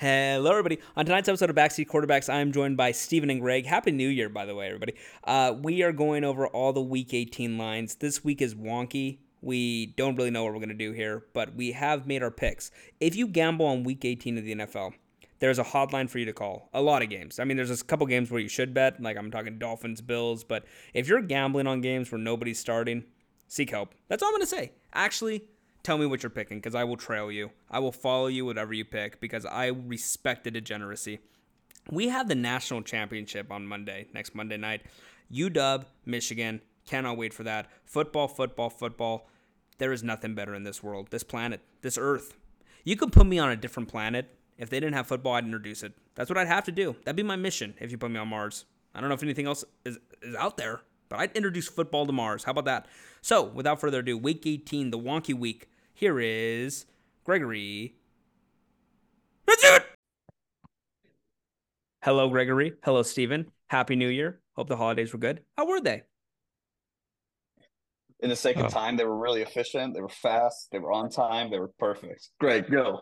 Hello, everybody. On tonight's episode of Backseat Quarterbacks, I am joined by Stephen and Greg. Happy New Year, by the way, everybody. Uh, we are going over all the Week 18 lines. This week is wonky. We don't really know what we're going to do here, but we have made our picks. If you gamble on Week 18 of the NFL, there's a hotline for you to call. A lot of games. I mean, there's a couple games where you should bet, like I'm talking Dolphins, Bills, but if you're gambling on games where nobody's starting, seek help. That's all I'm going to say. Actually, tell me what you're picking because I will trail you. I will follow you whatever you pick because I respect the degeneracy. We have the national championship on Monday, next Monday night. UW, Michigan. Cannot wait for that. Football, football, football. There is nothing better in this world, this planet, this earth. You could put me on a different planet. If they didn't have football, I'd introduce it. That's what I'd have to do. That'd be my mission if you put me on Mars. I don't know if anything else is, is out there, but I'd introduce football to Mars. How about that? So, without further ado, week 18, the wonky week. Here is Gregory. That's it! Hello, Gregory. Hello, Stephen. Happy New Year. Hope the holidays were good. How were they? In the sake of Oh. time, they were really efficient. They were fast. They were on time. They were perfect. Great, go.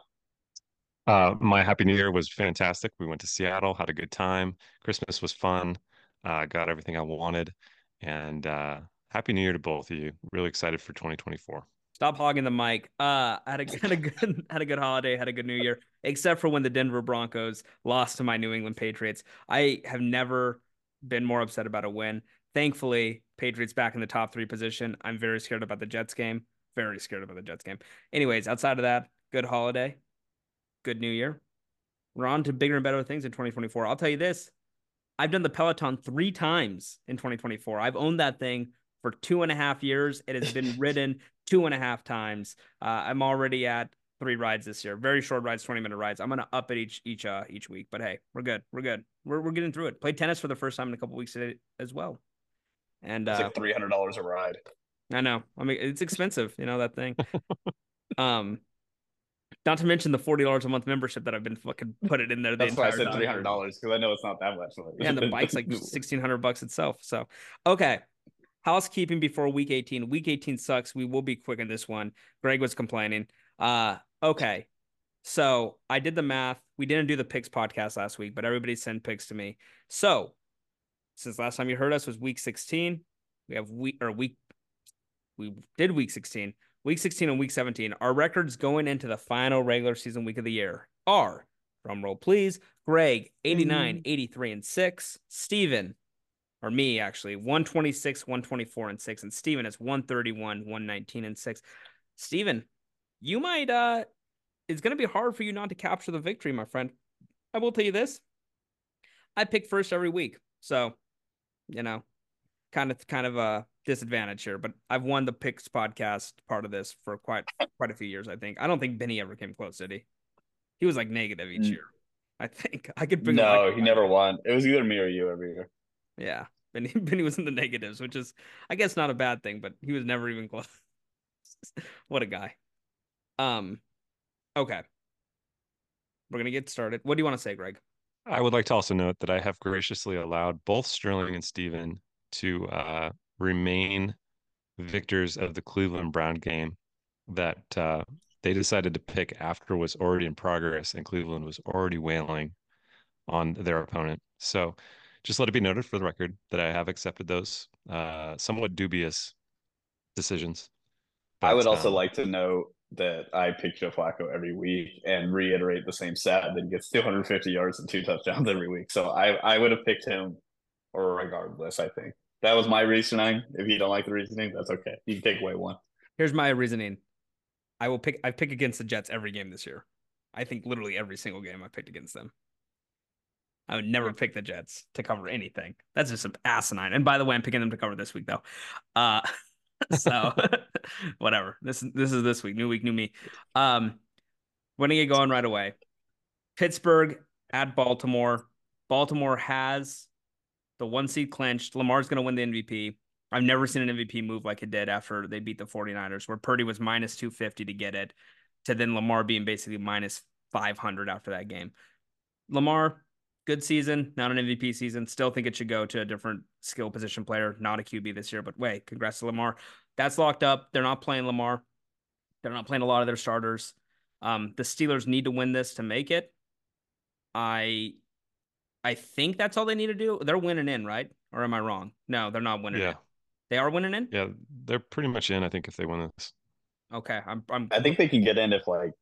Uh, my happy new year was fantastic. We went to Seattle, had a good time. Christmas was fun. Uh, got everything I wanted. And uh, happy new year to both of you. Really excited for 2024. Stop hogging the mic. Uh, I had a, had a good had a good holiday, had a good New Year, except for when the Denver Broncos lost to my New England Patriots. I have never been more upset about a win. Thankfully, Patriots back in the top three position. I'm very scared about the Jets game. Very scared about the Jets game. Anyways, outside of that, good holiday, good New Year. We're on to bigger and better things in 2024. I'll tell you this: I've done the Peloton three times in 2024. I've owned that thing for two and a half years. It has been ridden two and a half times. Uh, I'm already at three rides this year. Very short rides, 20 minute rides. I'm gonna up it each each uh each week. But hey, we're good. We're good. We're we're getting through it. Played tennis for the first time in a couple weeks today as well. And It's uh, like three hundred dollars a ride. I know. I mean, it's expensive, you know that thing. um, not to mention the forty dollars a month membership that I've been fucking put it in there. The That's why I said three hundred dollars because I know it's not that much. Yeah, and the bike's like sixteen hundred bucks itself. So, okay. Housekeeping before week eighteen. Week eighteen sucks. We will be quick on this one. Greg was complaining. Uh, okay. So I did the math. We didn't do the picks podcast last week, but everybody sent picks to me. So since last time you heard us was week sixteen, we have week or week. We did week sixteen. Week 16 and week 17, our records going into the final regular season week of the year are, drum roll please, Greg, 89, 83, and 6. Steven, or me actually, 126, 124, and 6. And Steven is 131, 119, and 6. Steven, you might, uh, it's going to be hard for you not to capture the victory, my friend. I will tell you this I pick first every week. So, you know, kind of, kind of a disadvantage here, but I've won the picks podcast part of this for quite, quite a few years, I think. I don't think Benny ever came close, did he? He was like negative each Mm. year. I think I could bring No, he never won. It was either me or you every year. Yeah. Benny, Benny was in the negatives, which is, I guess, not a bad thing, but he was never even close. what a guy. Um, okay. We're gonna get started. What do you want to say, Greg? I would like to also note that I have graciously allowed both Sterling and Steven to uh, remain victors of the Cleveland Brown game that uh, they decided to pick after was already in progress and Cleveland was already wailing on their opponent. So just let it be noted for the record that I have accepted those uh, somewhat dubious decisions. I would also um, like to note that I pick Joe Flacco every week and reiterate the same stat that he gets 250 yards and two touchdowns every week. So I, I would have picked him or regardless, I think. That was my reasoning. If you don't like the reasoning, that's okay. You can take away one. Here's my reasoning. I will pick. I pick against the Jets every game this year. I think literally every single game I picked against them. I would never pick the Jets to cover anything. That's just asinine. And by the way, I'm picking them to cover this week though. Uh, so whatever. This is this is this week. New week, new me. Um, we're gonna get going right away. Pittsburgh at Baltimore. Baltimore has the one seed clinched. Lamar's gonna win the MVP. I've never seen an MVP move like it did after they beat the 49ers, where Purdy was minus 250 to get it, to then Lamar being basically minus 500 after that game. Lamar, good season, not an MVP season. Still think it should go to a different skill position player, not a QB this year. But wait, congrats to Lamar. That's locked up. They're not playing Lamar. They're not playing a lot of their starters. Um, the Steelers need to win this to make it. I I think that's all they need to do. They're winning in, right? Or am I wrong? No, they're not winning Yeah. in. They are winning in? Yeah, they're pretty much in. I think if they win this, Okay. I'm I'm I think they can get in if like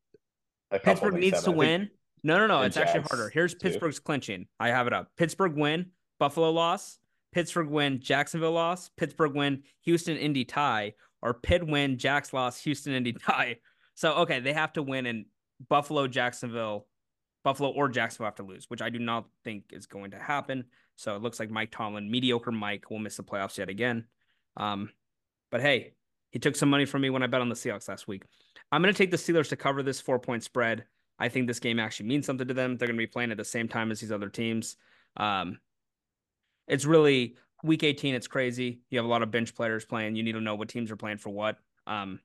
a couple Pittsburgh needs happen. to I think- win. No, no, no. It's actually harder. Here's too. Pittsburgh's clinching. I have it up. Pittsburgh win, Buffalo loss, Pittsburgh win, Jacksonville loss, Pittsburgh win, Houston, Indy tie, or Pitt win, Jacks loss, Houston, Indy tie. So, okay, they have to win, and Buffalo, Jacksonville, Buffalo or Jacksonville have to lose, which I do not think is going to happen. So it looks like Mike Tomlin, mediocre Mike, will miss the playoffs yet again. Um, but hey, he took some money from me when I bet on the Seahawks last week. I'm going to take the Steelers to cover this four point spread. I think this game actually means something to them. They're going to be playing at the same time as these other teams. Um, it's really week 18. It's crazy. You have a lot of bench players playing. You need to know what teams are playing for what. Um,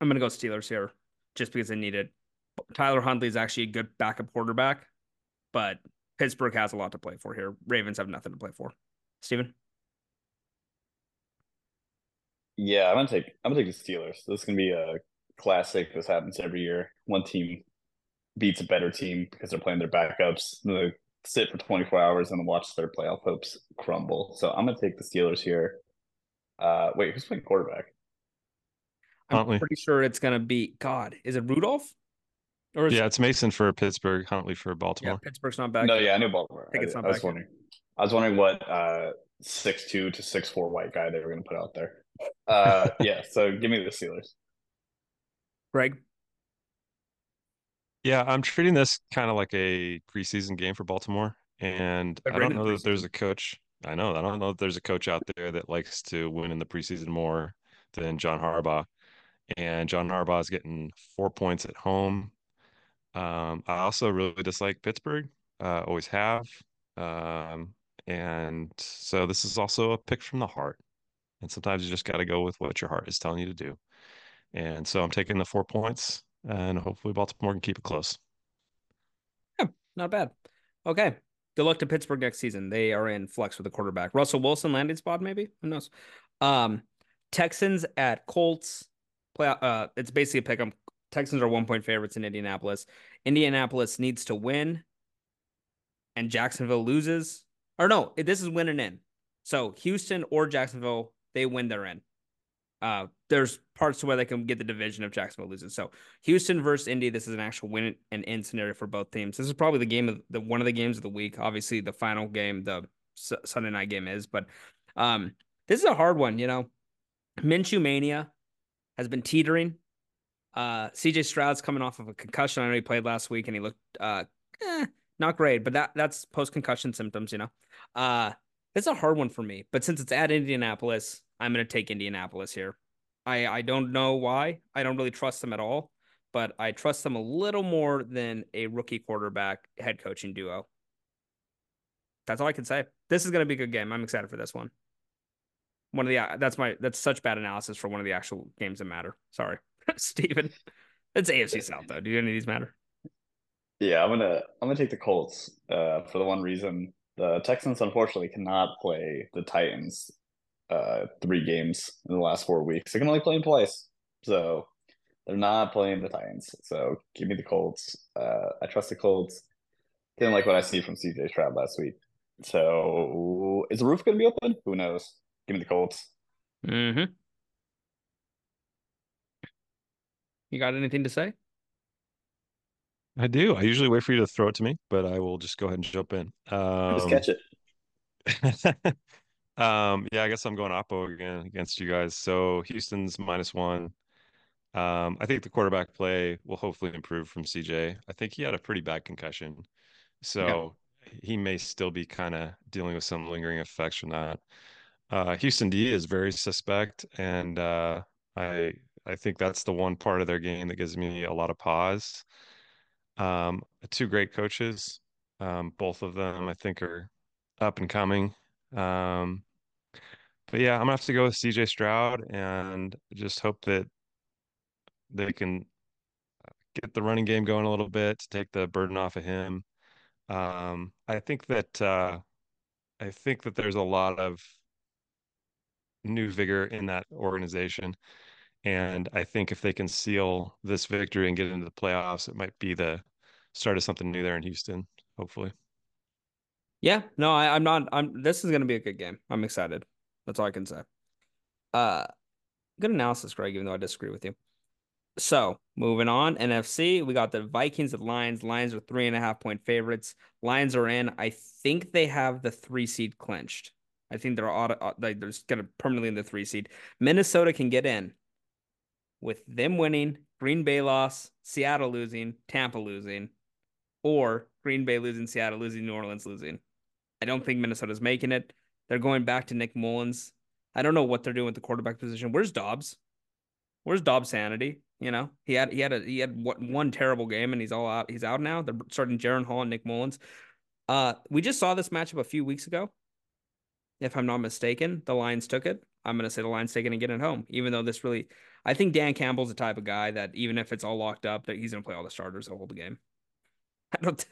I'm going to go Steelers here just because they need it. Tyler Huntley is actually a good backup quarterback, but Pittsburgh has a lot to play for here. Ravens have nothing to play for. Steven? Yeah, I'm gonna take I'm gonna take the Steelers. This is gonna be a classic. This happens every year. One team beats a better team because they're playing their backups. They sit for 24 hours and watch their playoff hopes crumble. So I'm gonna take the Steelers here. Uh, wait, who's playing quarterback? I'm Huntley. pretty sure it's going to be, God, is it Rudolph? Or is yeah, it's Mason for Pittsburgh, Huntley for Baltimore. yeah, Baltimore. Pittsburgh's not back. no, yet. yeah, I knew Baltimore. I think it's I, not I was back yet. wondering. I was wondering what uh six two to six four white guy they were gonna put out there. Uh, yeah. So give me the Steelers. Greg? Yeah, I'm treating this kind of like a preseason game for Baltimore, and I don't know that there's a coach. I know I don't know that there's a coach out there that likes to win in the preseason more than John Harbaugh, and John Harbaugh is getting four points at home. Um, I also really dislike Pittsburgh. Uh, always have, um, and so this is also a pick from the heart. And sometimes you just got to go with what your heart is telling you to do. And so I'm taking the four points, and hopefully Baltimore can keep it close. Not bad. Okay. Good luck to Pittsburgh next season. They are in flux with a quarterback. Russell Wilson landing spot, maybe? Who knows? Um, Texans at Colts. Play uh it's basically a pick. Texans are one point favorites in Indianapolis. Indianapolis needs to win, and Jacksonville loses. Or no, this is winning in. So Houston or Jacksonville, they win, they're in. Uh, there's parts to where they can get the division if Jacksonville loses. So Houston versus Indy, this is an actual win and end scenario for both teams. This is probably the game of the one of the games of the week. Obviously, the final game, the S- Sunday night game is, but um, this is a hard one. You know, Minshew mania has been teetering. Uh, CJ Stroud's coming off of a concussion. I know he played last week and he looked uh, eh, not great, but that that's post concussion symptoms. You know, uh, it's a hard one for me. But since it's at Indianapolis, I'm going to take Indianapolis here. I I don't know why. I don't really trust them at all, but I trust them a little more than a rookie quarterback head coaching duo. That's all I can say. This is going to be a good game. I'm excited for this one. One of the that's my that's such bad analysis for one of the actual games that matter. Sorry, Steven. It's AFC South though. Do any of these matter? Yeah, I'm gonna I'm gonna take the Colts uh, for the one reason the Texans unfortunately cannot play the Titans uh, three games in the last four weeks. They can only play them twice, so they're not playing the Titans. So give me the Colts. Uh, I trust the Colts. Didn't like what I see from CJ Stroud last week. So is the roof gonna be open? Who knows? Give me the Colts. Mm-hmm. You got anything to say? I do. I usually wait for you to throw it to me, but I will just go ahead and jump in. Just Um, catch it. um, yeah, I guess I'm going Oppo again against you guys. So Houston's minus one. Um, I think the quarterback play will hopefully improve from CJ. I think he had a pretty bad concussion, so he may still be kind of dealing with some lingering effects from that. Uh, Houston D is very suspect, and uh, I I think that's the one part of their game that gives me a lot of pause. Um, two great coaches, um, both of them I think are up and coming. Um, but yeah, I'm gonna have to go with CJ Stroud and just hope that they can get the running game going a little bit to take the burden off of him. Um, I think that uh, I think that there's a lot of new vigor in that organization. And I think if they can seal this victory and get into the playoffs, it might be the start of something new there in Houston. Hopefully. Yeah, no, I, I'm not. I'm. This is gonna be a good game. I'm excited. That's all I can say. Uh, good analysis, Greg. Even though I disagree with you. So moving on, NFC, we got the Vikings at Lions. Lions are three and a half point favorites. Lions are in. I think they have the three seed clinched. I think they're auto, uh, like they're just gonna permanently in the three seed. Minnesota can get in with them winning, Green Bay loss, Seattle losing, Tampa losing, or Green Bay losing, Seattle losing, New Orleans losing. I don't think Minnesota's making it. They're going back to Nick Mullens. I don't know what they're doing with the quarterback position. Where's Dobbs? Where's Dobbs' sanity? You know, he had he had a he had what one terrible game and he's all out. He's out now. They're starting Jaren Hall and Nick Mullens. Uh, we just saw this matchup a few weeks ago. If I'm not mistaken, the Lions took it. I'm gonna say the Lions taking and getting it home. Even though this really, I think Dan Campbell's the type of guy that even if it's all locked up, that he's gonna play all the starters the whole game. I don't.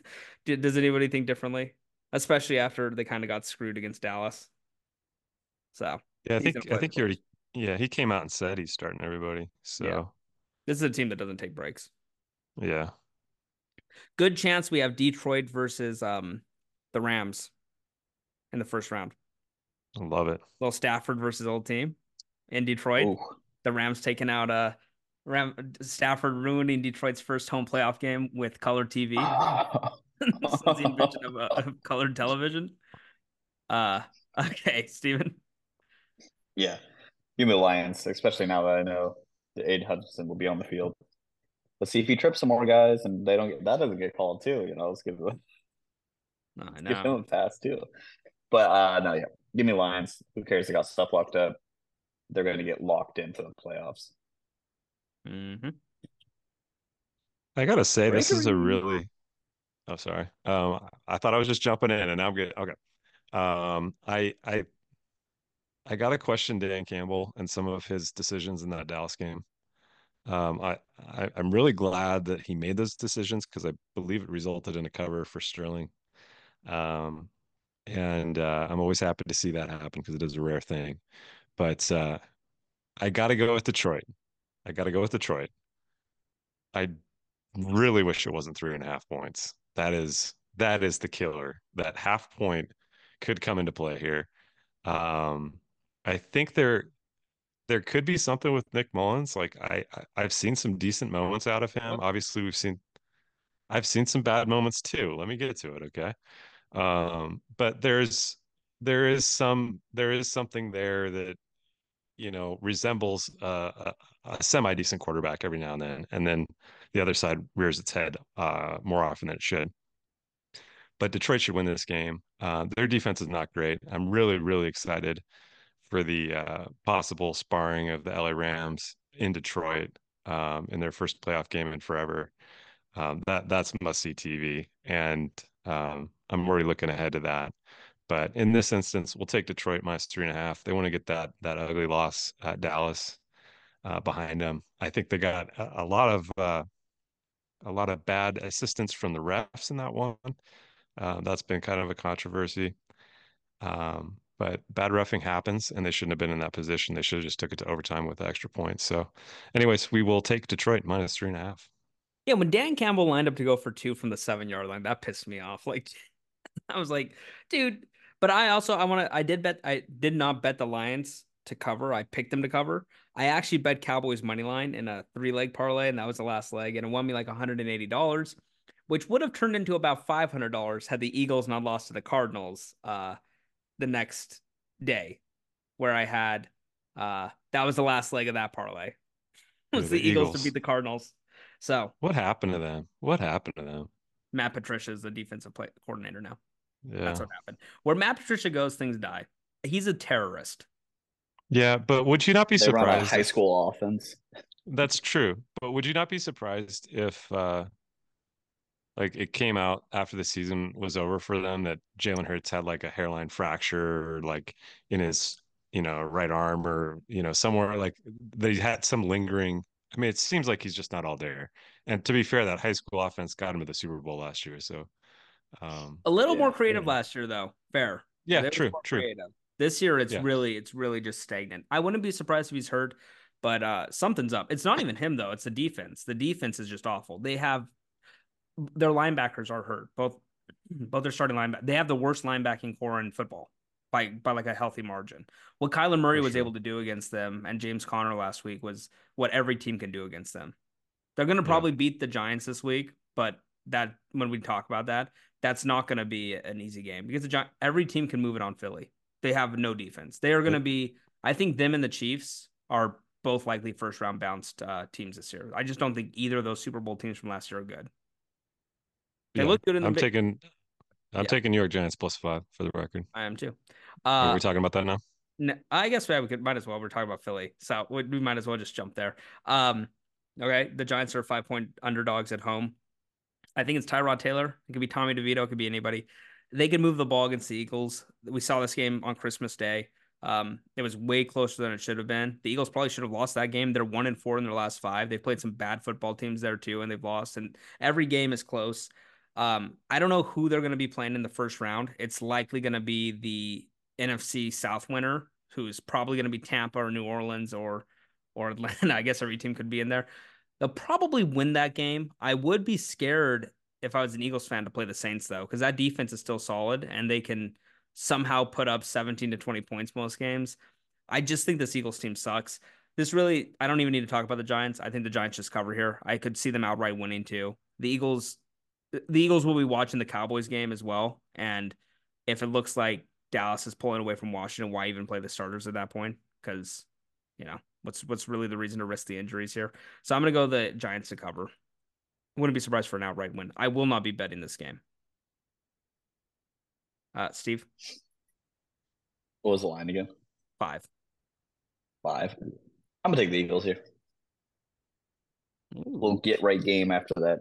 Does anybody think differently? Especially after they kind of got screwed against Dallas. So yeah, I think I think he already yeah he came out and said he's starting everybody. So yeah. this is a team that doesn't take breaks. Yeah. Good chance we have Detroit versus um the Rams in the first round. I love it. Little Stafford versus old team in Detroit. Ooh. The Rams taking out a uh, Ram Stafford ruining Detroit's first home playoff game with color TV. this is the invention of, uh, of colored television. Uh okay, Steven. Yeah. Give me the Lions, especially now that I know that Aidan Hutchinson will be on the field. Let's see if he trips some more guys and they don't get that doesn't get called too. You know, let's give them I know. give him a pass too. But uh no, yeah. Give me Lions. Who cares? They got stuff locked up. They're gonna get locked into the playoffs. Mm-hmm. I gotta say, this is a really oh sorry. Um I thought I was just jumping in and now I'm good. Okay. Um I I I got to question Dan Campbell and some of his decisions in that Dallas game. Um, I, I am really glad that he made those decisions because I believe it resulted in a cover for Sterling. Um, and uh, I'm always happy to see that happen because it is a rare thing. But uh, I got to go with Detroit. I got to go with Detroit. I really wish it wasn't three and a half points. That is that is the killer. That half point could come into play here. Um, I think there there could be something with Nick Mullens. Like I, I have seen some decent moments out of him. Obviously, we've seen I've seen some bad moments too. Let me get to it, okay? Um, but there's there is some there is something there that you know resembles a, a semi decent quarterback every now and then, and then the other side rears its head uh, more often than it should. But Detroit should win this game. Uh, their defense is not great. I'm really really excited for the uh, possible sparring of the LA Rams in Detroit um, in their first playoff game in forever. Um, that that's must see TV, and um, I'm already looking ahead to that. But in this instance, we'll take Detroit minus three and a half. They want to get that that ugly loss at Dallas uh, behind them. I think they got a, a lot of uh, a lot of bad assistance from the refs in that one. Uh, that's been kind of a controversy. Um, but bad roughing happens and they shouldn't have been in that position. They should have just took it to overtime with extra points. So anyways, we will take Detroit minus three and a half. Yeah, when Dan Campbell lined up to go for two from the seven yard line, that pissed me off. Like I was like, dude, but I also I want to I did bet I did not bet the Lions to cover. I picked them to cover. I actually bet Cowboys money line in a three leg parlay, and that was the last leg, and it won me like $180, which would have turned into about $500 had the Eagles not lost to the Cardinals. Uh the next day where I had uh that was the last leg of that parlay. was the, the Eagles. Eagles to beat the Cardinals. So what happened to them? What happened to them? Matt Patricia is the defensive play coordinator now. Yeah. That's what happened. Where Matt Patricia goes, things die. He's a terrorist. Yeah, but would you not be they surprised? high school offense. That's true. But would you not be surprised if uh like it came out after the season was over for them that Jalen Hurts had like a hairline fracture or like in his, you know, right arm or, you know, somewhere like they had some lingering. I mean, it seems like he's just not all there. And to be fair, that high school offense got him to the Super Bowl last year. So um a little yeah, more creative yeah. last year though. Fair. Yeah, true, true. Creative. This year it's yeah. really it's really just stagnant. I wouldn't be surprised if he's hurt, but uh something's up. It's not even him though, it's the defense. The defense is just awful. They have their linebackers are hurt. Both both their starting linebackers. They have the worst linebacking corps in football by by like a healthy margin. What Kyler Murray For was sure. able to do against them and James Conner last week was what every team can do against them. They're going to probably beat the Giants this week, but that when we talk about that, that's not going to be an easy game because the Gi- every team can move it on Philly. They have no defense. They are going to be. I think them and the Chiefs are both likely first round bounced uh, teams this year. I just don't think either of those Super Bowl teams from last year are good. They yeah, look good in the. I'm big- taking. I'm yeah. taking New York Giants plus five for the record. I am too. Uh, are we talking about that now? I guess we could might as well. We're talking about Philly, so we might as well just jump there. Um, okay, the Giants are five point underdogs at home. I think it's Tyrod Taylor. It could be Tommy DeVito. It could be anybody. They can move the ball against the Eagles. We saw this game on Christmas Day. Um, it was way closer than it should have been. The Eagles probably should have lost that game. They're one and four in their last five. They've played some bad football teams there too, and they've lost. And every game is close. Um, I don't know who they're going to be playing in the first round. It's likely going to be the NFC South winner, who's probably going to be Tampa or New Orleans or or Atlanta. I guess every team could be in there. They'll probably win that game. I would be scared if I was an Eagles fan to play the Saints though, because that defense is still solid and they can somehow put up 17 to 20 points most games. I just think this Eagles team sucks. This really, I don't even need to talk about the Giants. I think the Giants just cover here. I could see them outright winning too. The Eagles, the Eagles will be watching the Cowboys game as well. And if it looks like Dallas is pulling away from Washington, why even play the starters at that point? Because, you know, What's what's really the reason to risk the injuries here? So I'm gonna go the Giants to cover. Wouldn't be surprised for an outright win. I will not be betting this game. Uh, Steve. What was the line again? Five. Five. I'm gonna take the Eagles here. Ooh. We'll get right game after that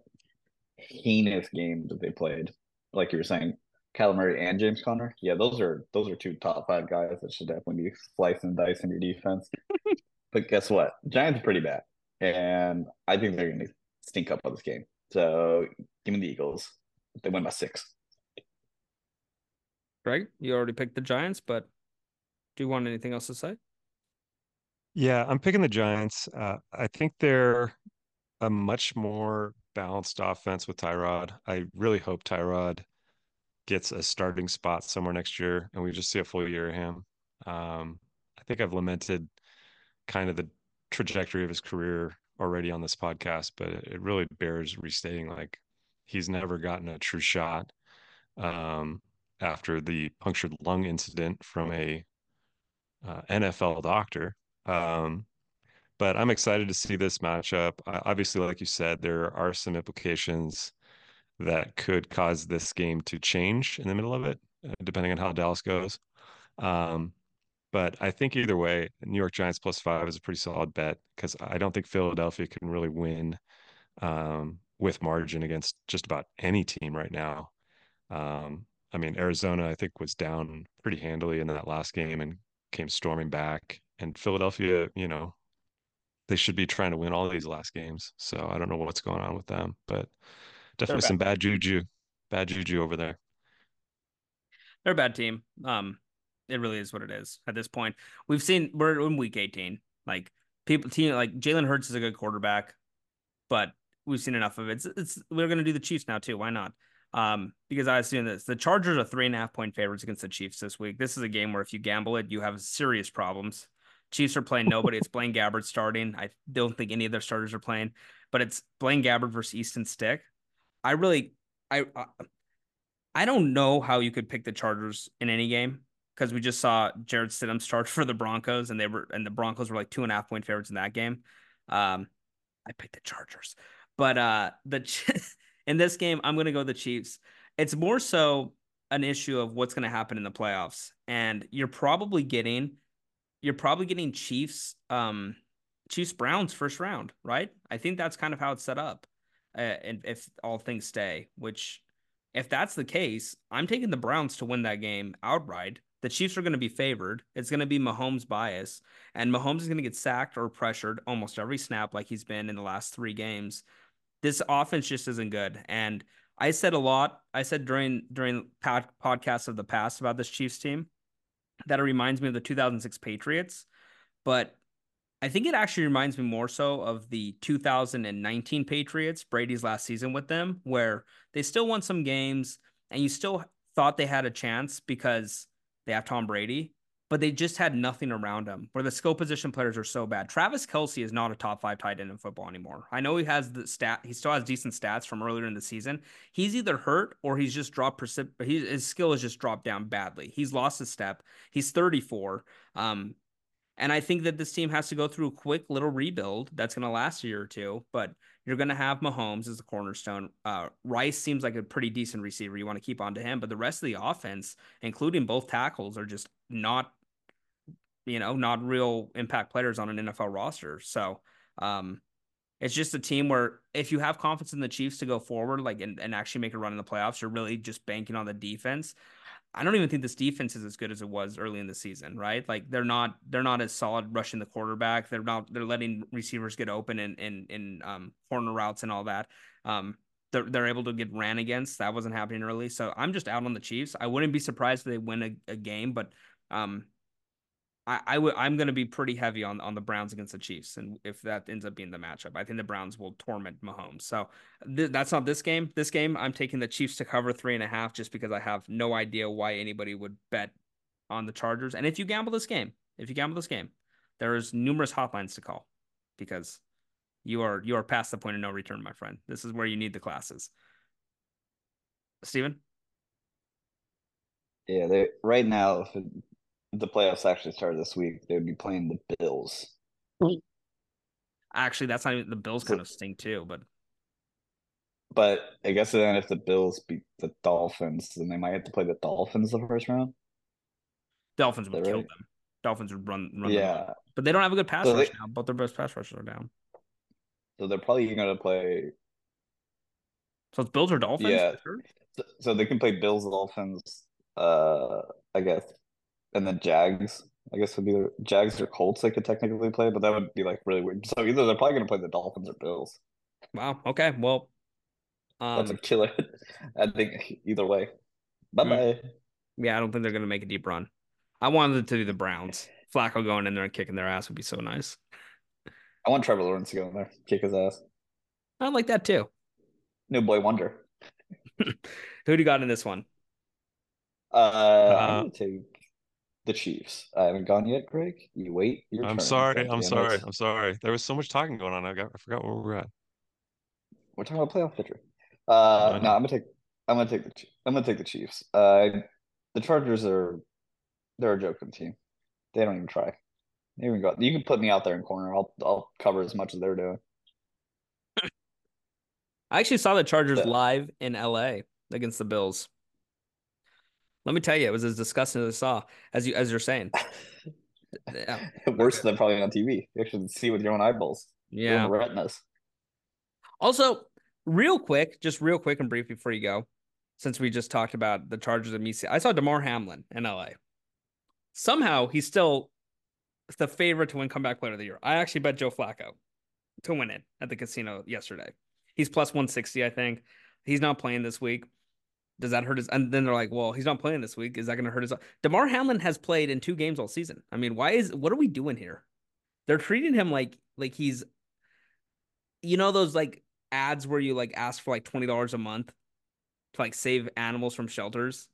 heinous game that they played. Like you were saying, Kyler Murray and James Conner. Yeah, those are those are two top five guys that should definitely be slicing and dicing your defense. But guess what? Giants are pretty bad, and I think they're going to stink up on this game. So give me the Eagles. They win by six. Greg, you already picked the Giants, but do you want anything else to say? Yeah, I'm picking the Giants. Uh, I think they're a much more balanced offense with Tyrod. I really hope Tyrod gets a starting spot somewhere next year and we just see a full year of him. Um, I think I've lamented kind of the trajectory of his career already on this podcast, but it really bears restating like he's never gotten a true shot um, after the punctured lung incident from a uh, NFL doctor. Um, but I'm excited to see this matchup. obviously, like you said, there are some implications that could cause this game to change in the middle of it, uh, depending on how Dallas goes. Um, but I think either way, New York Giants plus five is a pretty solid bet because I don't think Philadelphia can really win um, with margin against just about any team right now. Um, I mean, Arizona, I think, was down pretty handily in that last game and came storming back. And Philadelphia, you know, they should be trying to win all these last games. So I don't know what's going on with them, but definitely some bad juju, bad juju over there. They're a bad team. Um, it really is what it is at this point. We've seen we're in week 18. Like people team like Jalen Hurts is a good quarterback, but we've seen enough of it. It's, it's we're gonna do the Chiefs now too. Why not? Um, because I assume this the Chargers are three and a half point favorites against the Chiefs this week. This is a game where if you gamble it, you have serious problems. Chiefs are playing nobody. it's Blaine Gabbert starting. I don't think any of their starters are playing, but it's Blaine Gabbert versus Easton Stick. I really, I, I don't know how you could pick the Chargers in any game because we just saw Jarrett Stidham start for the Broncos, and they were and the Broncos were like two and a half point favorites in that game. Um, I picked the Chargers, but uh, the in this game, I'm gonna go the Chiefs. It's more so an issue of what's gonna happen in the playoffs, and you're probably getting you're probably getting Chiefs um Chiefs Browns first round, right? I think that's kind of how it's set up. Uh, and if all things stay, which if that's the case, I'm taking the Browns to win that game outright. The Chiefs are going to be favored. It's going to be Mahomes' bias, and Mahomes is going to get sacked or pressured almost every snap, like he's been in the last three games. This offense just isn't good, and I said a lot. I said during during pod, podcasts of the past about this Chiefs team that it reminds me of the 2006 Patriots, but I think it actually reminds me more so of the 2019 Patriots, Brady's last season with them, where they still won some games and you still thought they had a chance because they have Tom Brady, but they just had nothing around him. Where the skill position players are so bad. Travis Kelce is not a top five tight end in football anymore. I know he has the stat, he still has decent stats from earlier in the season. He's either hurt or he's just dropped precip. He, his skill has just dropped down badly. He's lost his step. He's 34. Um, and I think that this team has to go through a quick little rebuild that's going to last a year or two. But you're going to have Mahomes as the cornerstone. Uh, Rice seems like a pretty decent receiver. You want to keep on to him. But the rest of the offense, including both tackles, are just not, you know, not real impact players on an NFL roster. So um, it's just a team where if you have confidence in the Chiefs to go forward, like and, and actually make a run in the playoffs, you're really just banking on the defense. I don't even think this defense is as good as it was early in the season, right? Like they're not they're not as solid rushing the quarterback. They're not they're letting receivers get open in in in um, corner routes and all that. Um, they're they're able to get ran against. That wasn't happening early, so I'm just out on the Chiefs. I wouldn't be surprised if they win a, a game, but um, I, I'm going to be pretty heavy on, on the Browns against the Chiefs, and if that ends up being the matchup, I think the Browns will torment Mahomes. So th- that's not this game. This game, I'm taking the Chiefs to cover three and a half, just because I have no idea why anybody would bet on the Chargers. And if you gamble this game, if you gamble this game, there is numerous hotlines to call, because you are you are past the point of no return, my friend. This is where you need the classes. Steven? Yeah, right now the playoffs actually started this week, they would be playing the Bills. Actually, that's not even the Bills kind of stink too, but but I guess then if the Bills beat the Dolphins, then they might have to play the Dolphins the first round. Dolphins would kill right? them. Dolphins would run run yeah. But they don't have a good pass so rush they, now. Both their best pass rushers are down. So they're probably gonna play So it's Bills or Dolphins? Yeah. So they can play Bills Dolphins, uh I guess and then Jags. I guess would be the Jags or Colts they could technically play, but that would be like really weird. So either they're probably going to play the Dolphins or Bills. Wow. Okay. Well, um, that's a killer. I think either way. Bye bye. Yeah, I don't think they're going to make a deep run. I wanted it to be the Browns. Flacco going in there and kicking their ass would be so nice. I want Trevor Lawrence to go in there, kick his ass. I like that too. New boy wonder. Who do you got in this one? Uh, uh I'm gonna take the Chiefs. I haven't gone yet, Greg. You wait. Your I'm turn. sorry. I'm sorry. I'm sorry. There was so much talking going on. I got. I forgot where we're at. We're talking about playoff picture. Uh, no, I'm gonna take. I'm gonna take the. I'm gonna take the Chiefs. Uh, the Chargers are. They're a joking team. They don't even try. They even go. You can put me out there in corner. I'll. I'll cover as much as they're doing. I actually saw the Chargers yeah. live in L.A. against the Bills. Let me tell you, it was as disgusting as I saw, as you as you're saying. yeah. Worse than probably on TV. You actually see with your own eyeballs. Yeah. Retinas. Also, real quick, just real quick and brief before you go, since we just talked about the Chargers and Misi, I saw Damar Hamlin in LA. Somehow he's still the favorite to win comeback player of the year. I actually bet Joe Flacco to win it at the casino yesterday. He's plus 160, I think. He's not playing this week. Does that hurt his? And then they're like, well, he's not playing this week. Is that going to hurt his? Damar Hamlin has played in two games all season. I mean, why is what are we doing here? They're treating him like like he's, you know, those like ads where you like ask for like twenty dollars a month to like save animals from shelters.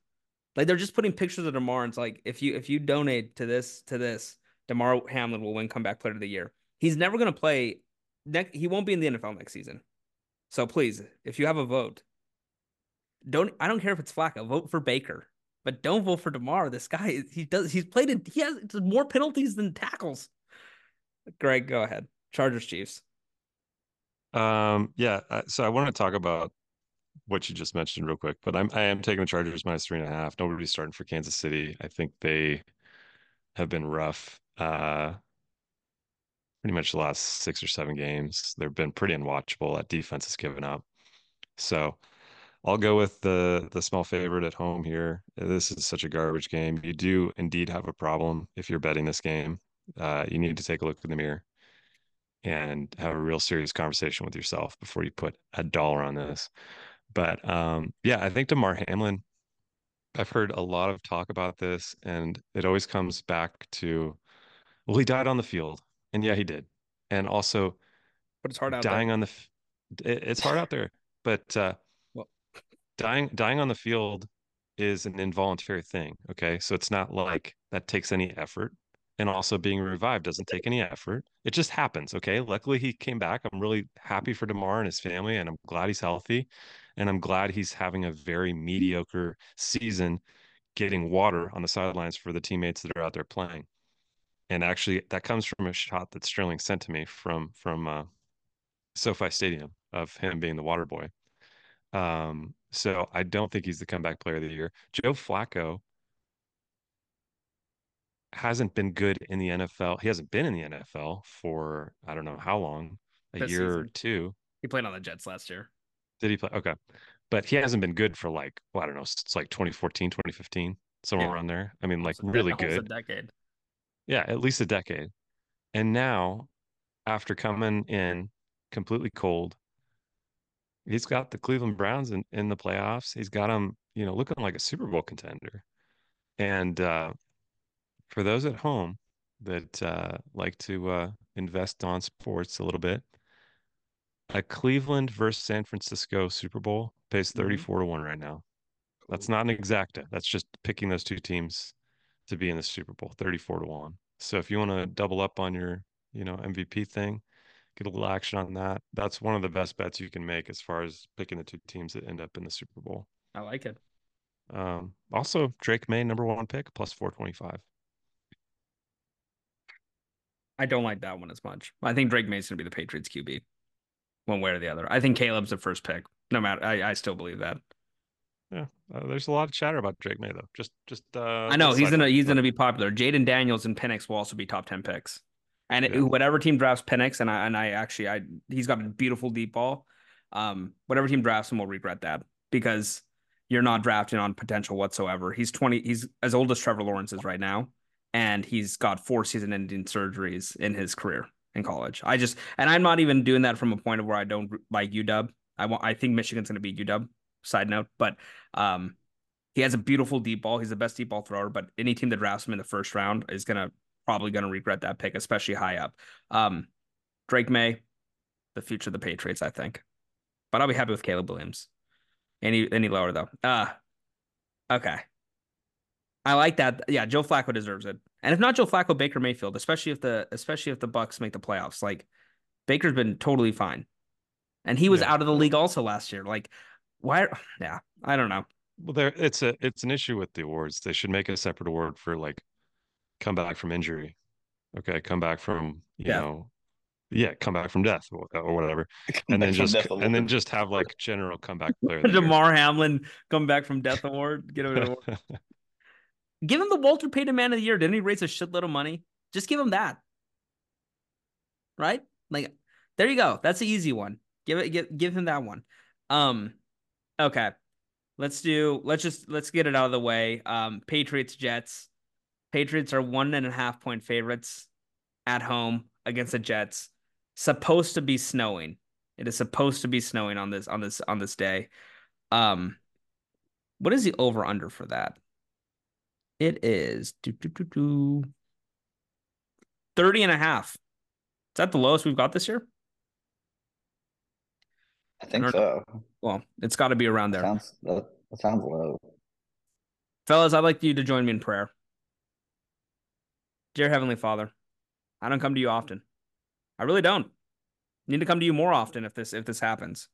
Like they're just putting pictures of Damar. And it's like if you if you donate to this to this, Demar Hamlin will win comeback player of the year. He's never going to play. Next, he won't be in the NFL next season. So please, if you have a vote, don't I don't care if it's Flacco. Vote for Baker, but don't vote for Damar. This guy he does he's played it. He has more penalties than tackles. Greg, go ahead. Chargers Chiefs. Um. Yeah. So I want to talk about what you just mentioned real quick, but I'm I am taking the Chargers minus three and a half. Nobody's starting for Kansas City. I think they have been rough. Uh, pretty much the last six or seven games. They've been pretty unwatchable. That defense has given up. So I'll go with the the small favorite at home here. This is such a garbage game. You do indeed have a problem if you're betting this game. Uh, you need to take a look in the mirror and have a real serious conversation with yourself before you put a dollar on this. But um, yeah, I think Damar Hamlin. I've heard a lot of talk about this, and it always comes back to, well, he died on the field, And yeah, he did. And also, but it's hard out dying there. on the. It, it's hard out there, but uh, dying dying on the field is an involuntary thing. Okay, so it's not like that takes any effort and also being revived doesn't take any effort. It just happens. Okay. Luckily, he came back. I'm really happy for Damar and his family, and I'm glad he's healthy. And I'm glad he's having a very mediocre season getting water on the sidelines for the teammates that are out there playing. And actually, that comes from a shot that Sterling sent to me from from uh, SoFi Stadium of him being the water boy. Um, so I don't think he's the comeback player of the year. Joe Flacco hasn't been good in the NFL. He hasn't been in the NFL for I don't know how long, a this year season. or two. He played on the Jets last year. Did he play? Okay. But he hasn't been good for like, well, I don't know, it's like 2014, 2015, somewhere yeah. around there. I mean, like really good. A decade. Yeah, at least a decade. And now, after coming in completely cold, he's got the Cleveland Browns in, in the playoffs. He's got them, you know, looking like a Super Bowl contender. And uh, for those at home that uh, like to uh, invest on sports a little bit, a Cleveland versus San Francisco Super Bowl pays mm-hmm. 34 to 1 right now. That's not an exacta. That's just picking those two teams to be in the Super Bowl, 34 to 1. So if you want to double up on your, you know, MVP thing, get a little action on that. That's one of the best bets you can make as far as picking the two teams that end up in the Super Bowl. I like it. Um, also Drake Maye, number one pick, plus 425. I don't like that one as much. I think Drake Maye's going to be the Patriots QB, one way or the other. I think Caleb's the first pick. No matter, I, I still believe that. Yeah, uh, there's a lot of chatter about Drake Maye though. Just, just. Uh, I know he's gonna he's gonna be popular. Jayden Daniels and Penix will also be top ten picks, and yeah. it, whatever team drafts Penix, and I and I actually I he's got a beautiful deep ball. Um, whatever team drafts him will regret that because you're not drafting on potential whatsoever. He's twenty. He's as old as Trevor Lawrence is right now and he's got four season ending surgeries in his career in college. I just and I'm not even doing that from a point of where I don't like UW. I want I think Michigan's going to beat UW. Side note, but um, he has a beautiful deep ball. He's the best deep ball thrower. But any team that drafts him in the first round is gonna probably gonna regret that pick, especially high up. Um, Drake Maye, the future of the Patriots, I think. But I'll be happy with Caleb Williams. Any any lower though. Uh okay. I like that. Yeah, Joe Flacco deserves it. And if not Joe Flacco, Baker Mayfield, especially if the especially if the Bucs make the playoffs. Like Baker's been totally fine. And he was yeah. out of the league also last year. Like why yeah, I don't know. Well there it's a it's an issue with the awards. They should make a separate award for like come back from injury. Okay, come back from, you yeah. know, yeah, come back from death or, or whatever, and then just and then just have like general comeback player. Damar Hamlin come back from death award. Get an award. Give him the Walter Payton Man of the Year. Didn't he raise a shitload of money? Just give him that. Right? Like, there you go. That's the easy one. Give it. Give give him that one. Um, okay. Let's do. Let's just let's get it out of the way. Um, Patriots Jets. Patriots are one and a half point favorites at home against the Jets. Supposed to be snowing. It is supposed to be snowing on this on this on this day. Um, what is the over under for that? It is do, do, do, do, 30 and a half. Is that the lowest we've got this year? I think I so. Well, it's got to be around there. Sounds, that sounds low. Fellas, I'd like you to join me in prayer. Dear Heavenly Father, I don't come to you often. I really don't. I need to come to you more often if this if this happens.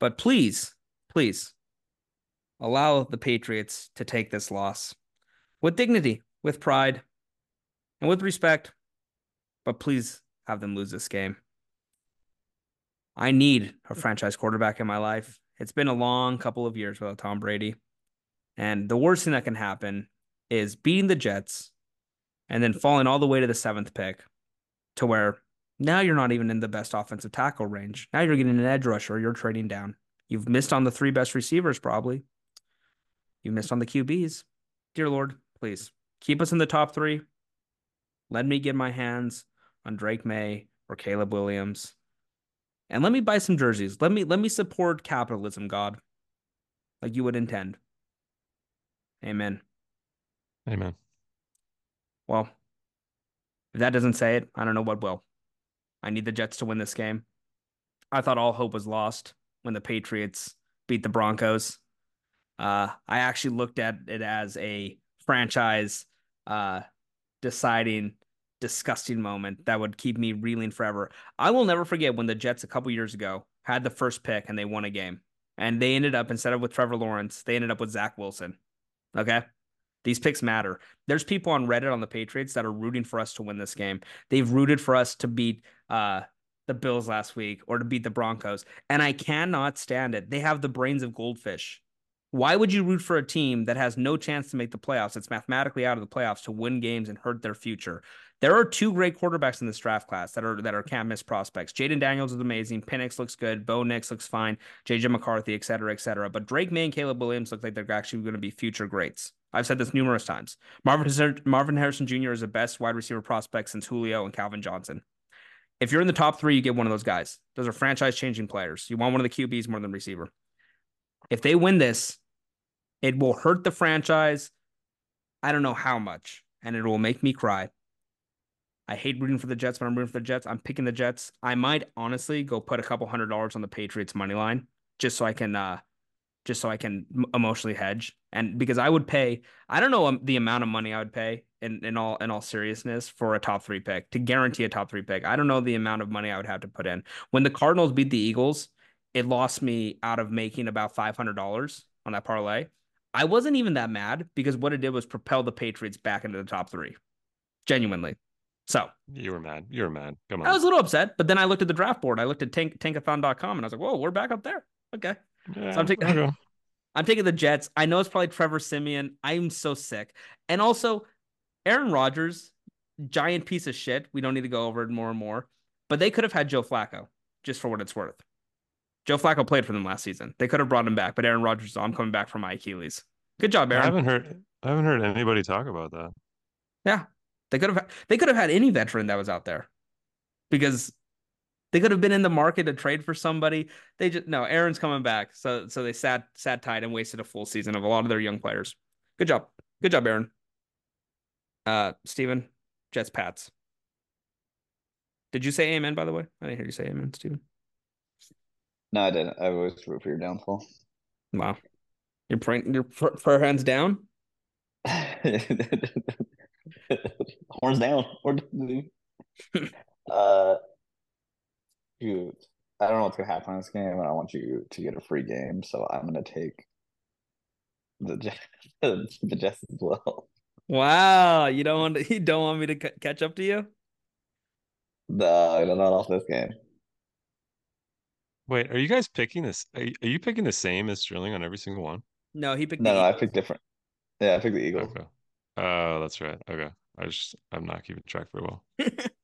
But please, please allow the Patriots to take this loss with dignity, with pride, and with respect. But please have them lose this game. I need a franchise quarterback in my life. It's been a long couple of years without Tom Brady. And the worst thing that can happen is beating the Jets and then falling all the way to the seventh pick to where now you're not even in the best offensive tackle range. Now you're getting an edge rusher, you're trading down. You've missed on the three best receivers, probably. You missed on the QBs. Dear Lord, please keep us in the top three. Let me get my hands on Drake Maye or Caleb Williams. And let me buy some jerseys. Let me let me support capitalism, God. Like you would intend. Amen. Amen. Well, If that doesn't say it, I don't know what will. I need the Jets to win this game. I thought all hope was lost when the Patriots beat the Broncos. Uh, I actually looked at it as a franchise uh, deciding disgusting moment that would keep me reeling forever. I will never forget when the Jets a couple years ago had the first pick and they won a game. And they ended up, instead of with Trevor Lawrence, they ended up with Zach Wilson. Okay. These picks matter. There's people on Reddit on the Patriots that are rooting for us to win this game. They've rooted for us to beat uh, the Bills last week or to beat the Broncos. And I cannot stand it. They have the brains of goldfish. Why would you root for a team that has no chance to make the playoffs? It's mathematically out of the playoffs to win games and hurt their future. There are two great quarterbacks in this draft class that are that are can't miss prospects. Jayden Daniels is amazing. Penix looks good. Bo Nix looks fine. JJ McCarthy, et cetera, et cetera. But Drake Maye and Caleb Williams look like they're actually going to be future greats. I've said this numerous times. Marvin Marvin Harrison Jr. is the best wide receiver prospect since Julio and Calvin Johnson. If you're in the top three, you get one of those guys. Those are franchise changing players. You want one of the QBs more than receiver. If they win this, it will hurt the franchise. I don't know how much, and it will make me cry. I hate rooting for the Jets, but I'm rooting for the Jets. I'm picking the Jets. I might honestly go put a couple hundred dollars on the Patriots money line just so I can uh just so I can emotionally hedge. And because I would pay, I don't know um, the amount of money I would pay in, in all in all seriousness for a top three pick to guarantee a top three pick. I don't know the amount of money I would have to put in. When the Cardinals beat the Eagles, it lost me out of making about five hundred dollars on that parlay. I wasn't even that mad because what it did was propel the Patriots back into the top three. Genuinely. So you were mad. You were mad. Come on. I was a little upset, but then I looked at the draft board. I looked at tank, tankathon.com and I was like, whoa, we're back up there. Okay. Yeah, so I'm taking I'm taking the Jets. I know it's probably Trevor Siemian. I'm so sick. And also, Aaron Rodgers, giant piece of shit. We don't need to go over it more and more. But they could have had Joe Flacco, just for what it's worth. Joe Flacco played for them last season. They could have brought him back, but Aaron Rodgers, I'm coming back from my Achilles. Good job, Aaron. I haven't heard I haven't heard anybody talk about that. Yeah. They could have they could have had any veteran that was out there. Because they could have been in the market to trade for somebody. They just no, Aaron's coming back. So so they sat sat tight and wasted a full season of a lot of their young players. Good job. Good job, Aaron. Uh Steven, Jets Pats. Did you say amen by the way? I didn't hear you say amen, Steven. No, I didn't. I was root for your downfall. Wow. You're praying your prayer hands down? Horns down. uh you I don't know what's gonna happen in this game, and I want you to get a free game, so I'm gonna take the Jets, the Jets as well. Wow, you don't want to, you don't want me to c- catch up to you? No, we're not off this game. Wait, are you guys picking this? Are you, are you picking the same as Sterling on every single one? No, he picked. No, no, I picked different. Yeah, I picked the Eagles. Okay. Oh, that's right. Okay, I just I'm not keeping track very well.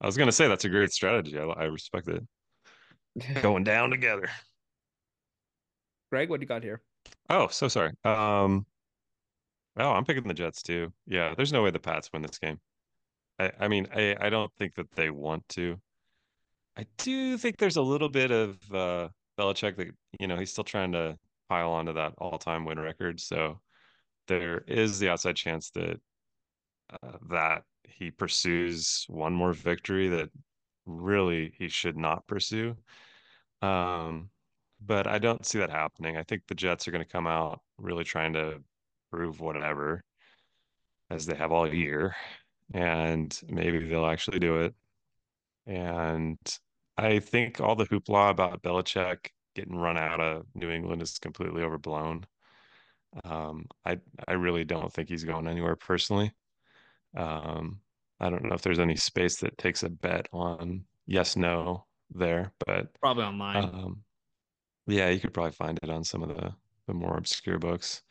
I was gonna say that's a great strategy. I, I respect it. Going down together. Greg, what do you got here? Oh, so sorry. Um, oh, I'm picking the Jets too. Yeah, there's no way the Pats win this game. I, I mean, I, I don't think that they want to. I do think there's a little bit of uh, Belichick that you know he's still trying to pile onto that all-time win record. So there is the outside chance that uh, that he pursues one more victory that really he should not pursue. Um, but I don't see that happening. I think the Jets are going to come out really trying to prove whatever as they have all year, and maybe they'll actually do it. And I think all the hoopla about Belichick getting run out of New England is completely overblown. Um, I I really don't think he's going anywhere personally. Um, I don't know if there's any space that takes a bet on yes no there, but probably online. Um, yeah, you could probably find it on some of the the more obscure books.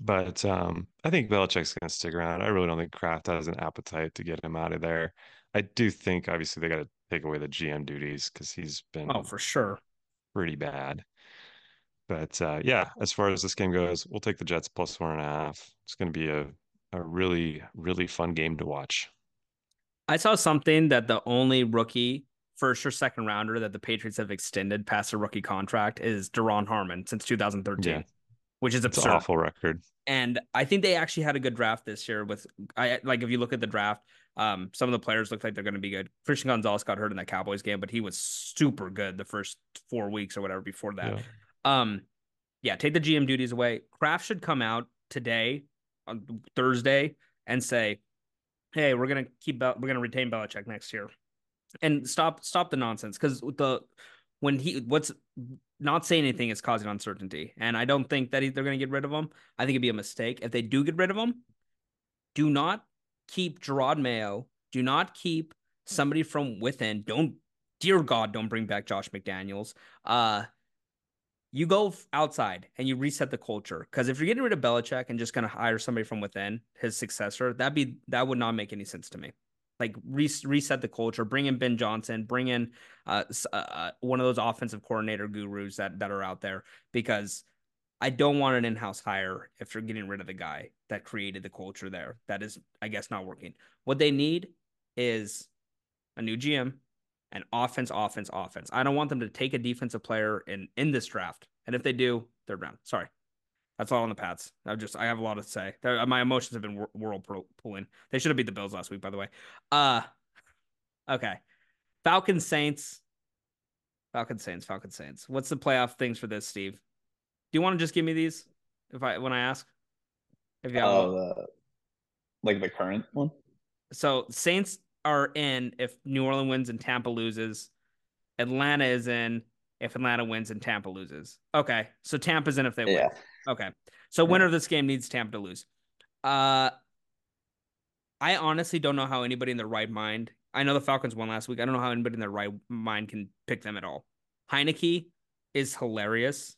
But um, I think Belichick's going to stick around. I really don't think Kraft has an appetite to get him out of there. I do think obviously they got to take away the GM duties because he's been oh for sure pretty bad. But uh, yeah, as far as this game goes, we'll take the Jets plus one and a half. It's going to be a a really really fun game to watch. I saw something that the only rookie first or second rounder that the Patriots have extended past a rookie contract is Duron Harmon since 2013, yeah. which is absurd. awful record. And I think they actually had a good draft this year with I like if you look at the draft, Um, some of the players look like they're going to be good. Christian Gonzalez got hurt in that Cowboys game, but he was super good the first four weeks or whatever before that. Yeah. Um, yeah, take the GM duties away. Kraft should come out today on Thursday and say, "Hey, we're gonna keep we're gonna retain Belichick next year," and stop stop the nonsense because the when he what's not saying anything is causing uncertainty, and I don't think that they're gonna get rid of him. I think it'd be a mistake if they do get rid of him. Do not keep Jerod Mayo. Do not keep somebody from within. Don't, dear God, don't bring back Josh McDaniels. Uh, you go outside and you reset the culture. Because if you're getting rid of Belichick and just gonna hire somebody from within, his successor, that be that would not make any sense to me. Like re- reset the culture, bring in Ben Johnson, bring in uh, uh, uh, one of those offensive coordinator gurus that that are out there because I don't want an in-house hire if you're getting rid of the guy that created the culture there. That is, I guess, not working. What they need is a new GM and offense, offense, offense. I don't want them to take a defensive player in in this draft. And if they do, third round. Sorry. That's all on the Pats. I just I have a lot to say. My emotions have been world pulling. They should have beat the Bills last week, by the way. Uh okay. Falcon Saints. Falcon Saints. Falcon Saints. What's the playoff things for this, Steve? Do you want to just give me these if I when I ask? If you have oh, like the current one. So Saints are in if New Orleans wins and Tampa loses. Atlanta is in if Atlanta wins and Tampa loses. Okay. So Tampa's in if they win. Yeah. Okay. So winner of this game needs Tampa to lose. Uh I honestly don't know how anybody in their right mind. I know the Falcons won last week. I don't know how anybody in their right mind can pick them at all. Heinicke is hilarious.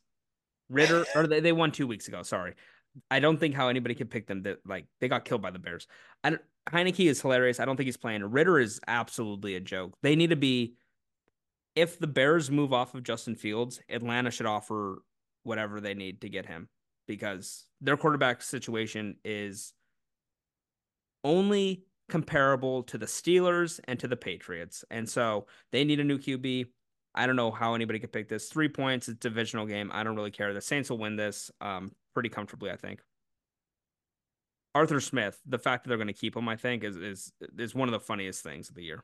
Ridder, or they, they won two weeks ago. Sorry. I don't think how anybody could pick them that like they got killed by the Bears. I Heinicke is hilarious. I don't think he's playing. Ridder is absolutely a joke. They need to be if the Bears move off of Justin Fields, Atlanta should offer whatever they need to get him because their quarterback situation is only comparable to the Steelers and to the Patriots. And so they need a new QB. I don't know how anybody could pick this. Three points, it's divisional game. I don't really care. The Saints will win this um, pretty comfortably, I think. Arthur Smith, the fact that they're going to keep him, I think, is is is one of the funniest things of the year.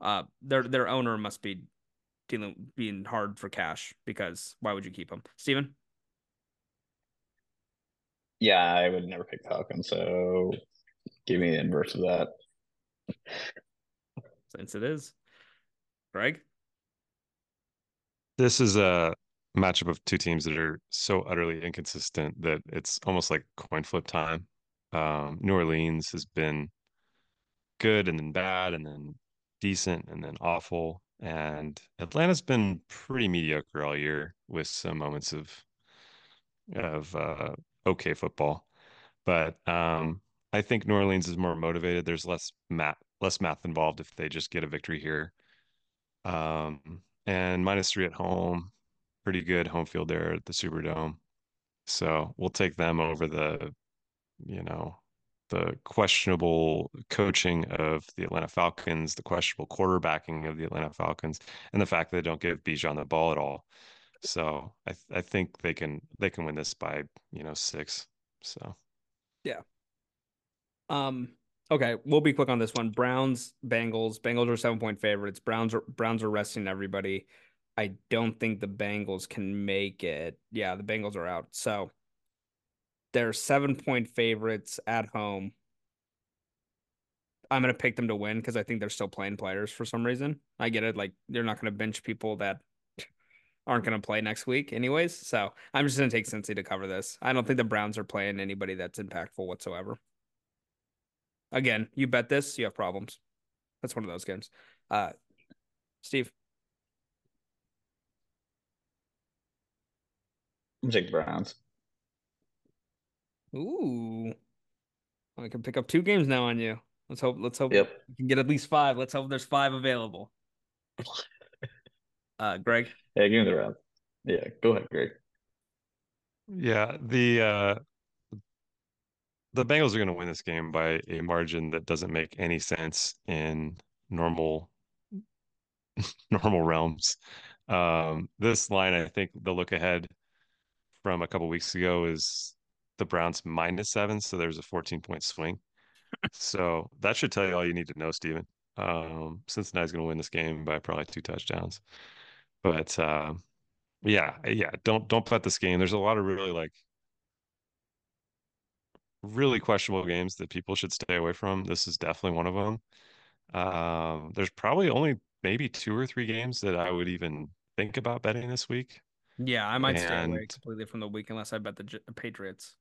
Uh, their their owner must be dealing being hard for cash because why would you keep him, Steven? Yeah, I would never pick Falcon, so give me the inverse of that. Since it is, Greg. This is a matchup of two teams that are so utterly inconsistent that it's almost like coin flip time. Um, New Orleans has been good and then bad and then decent and then awful. And Atlanta's been pretty mediocre all year with some moments of of uh, okay football. But um, I think New Orleans is more motivated. There's less math less math involved if they just get a victory here. Um, and minus three at home, pretty good home field there at the Superdome. So we'll take them over the, you know, the questionable coaching of the Atlanta Falcons, the questionable quarterbacking of the Atlanta Falcons, and the fact that they don't give Bijan the ball at all. So I th- I think they can they can win this by you know six. So yeah. Um. Okay, we'll be quick on this one. Browns, Bengals. Bengals are seven point favorites. Browns are Browns are resting everybody. I don't think the Bengals can make it. Yeah, the Bengals are out. So they're seven point favorites at home. I'm gonna pick them to win because I think they're still playing players for some reason. I get it. Like they're not gonna bench people that aren't gonna play next week, anyways. So I'm just gonna take Cincy to cover this. I don't think the Browns are playing anybody that's impactful whatsoever. Again, you bet this, you have problems. That's one of those games. Uh, Steve. Take the Browns. Ooh. I can pick up two games now on you. Let's hope let's hope yep. you can get at least five. Let's hope there's five available. uh Greg. Yeah, give me the round. Yeah, go ahead, Greg. Yeah, the uh the Bengals are going to win this game by a margin that doesn't make any sense in normal normal realms. Um, this line, I think the look ahead from a couple weeks ago is the Browns minus seven, so there's a 14 point swing. so that should tell you all you need to know, Steven. Um, Cincinnati's going to win this game by probably two touchdowns. But uh, yeah, yeah, don't don't bet this game. There's a lot of really like really questionable games that people should stay away from. This is definitely one of them. Um, there's probably only maybe two or three games that I would even think about betting this week. Yeah, I might and, stay away completely from the week unless I bet the, the Patriots.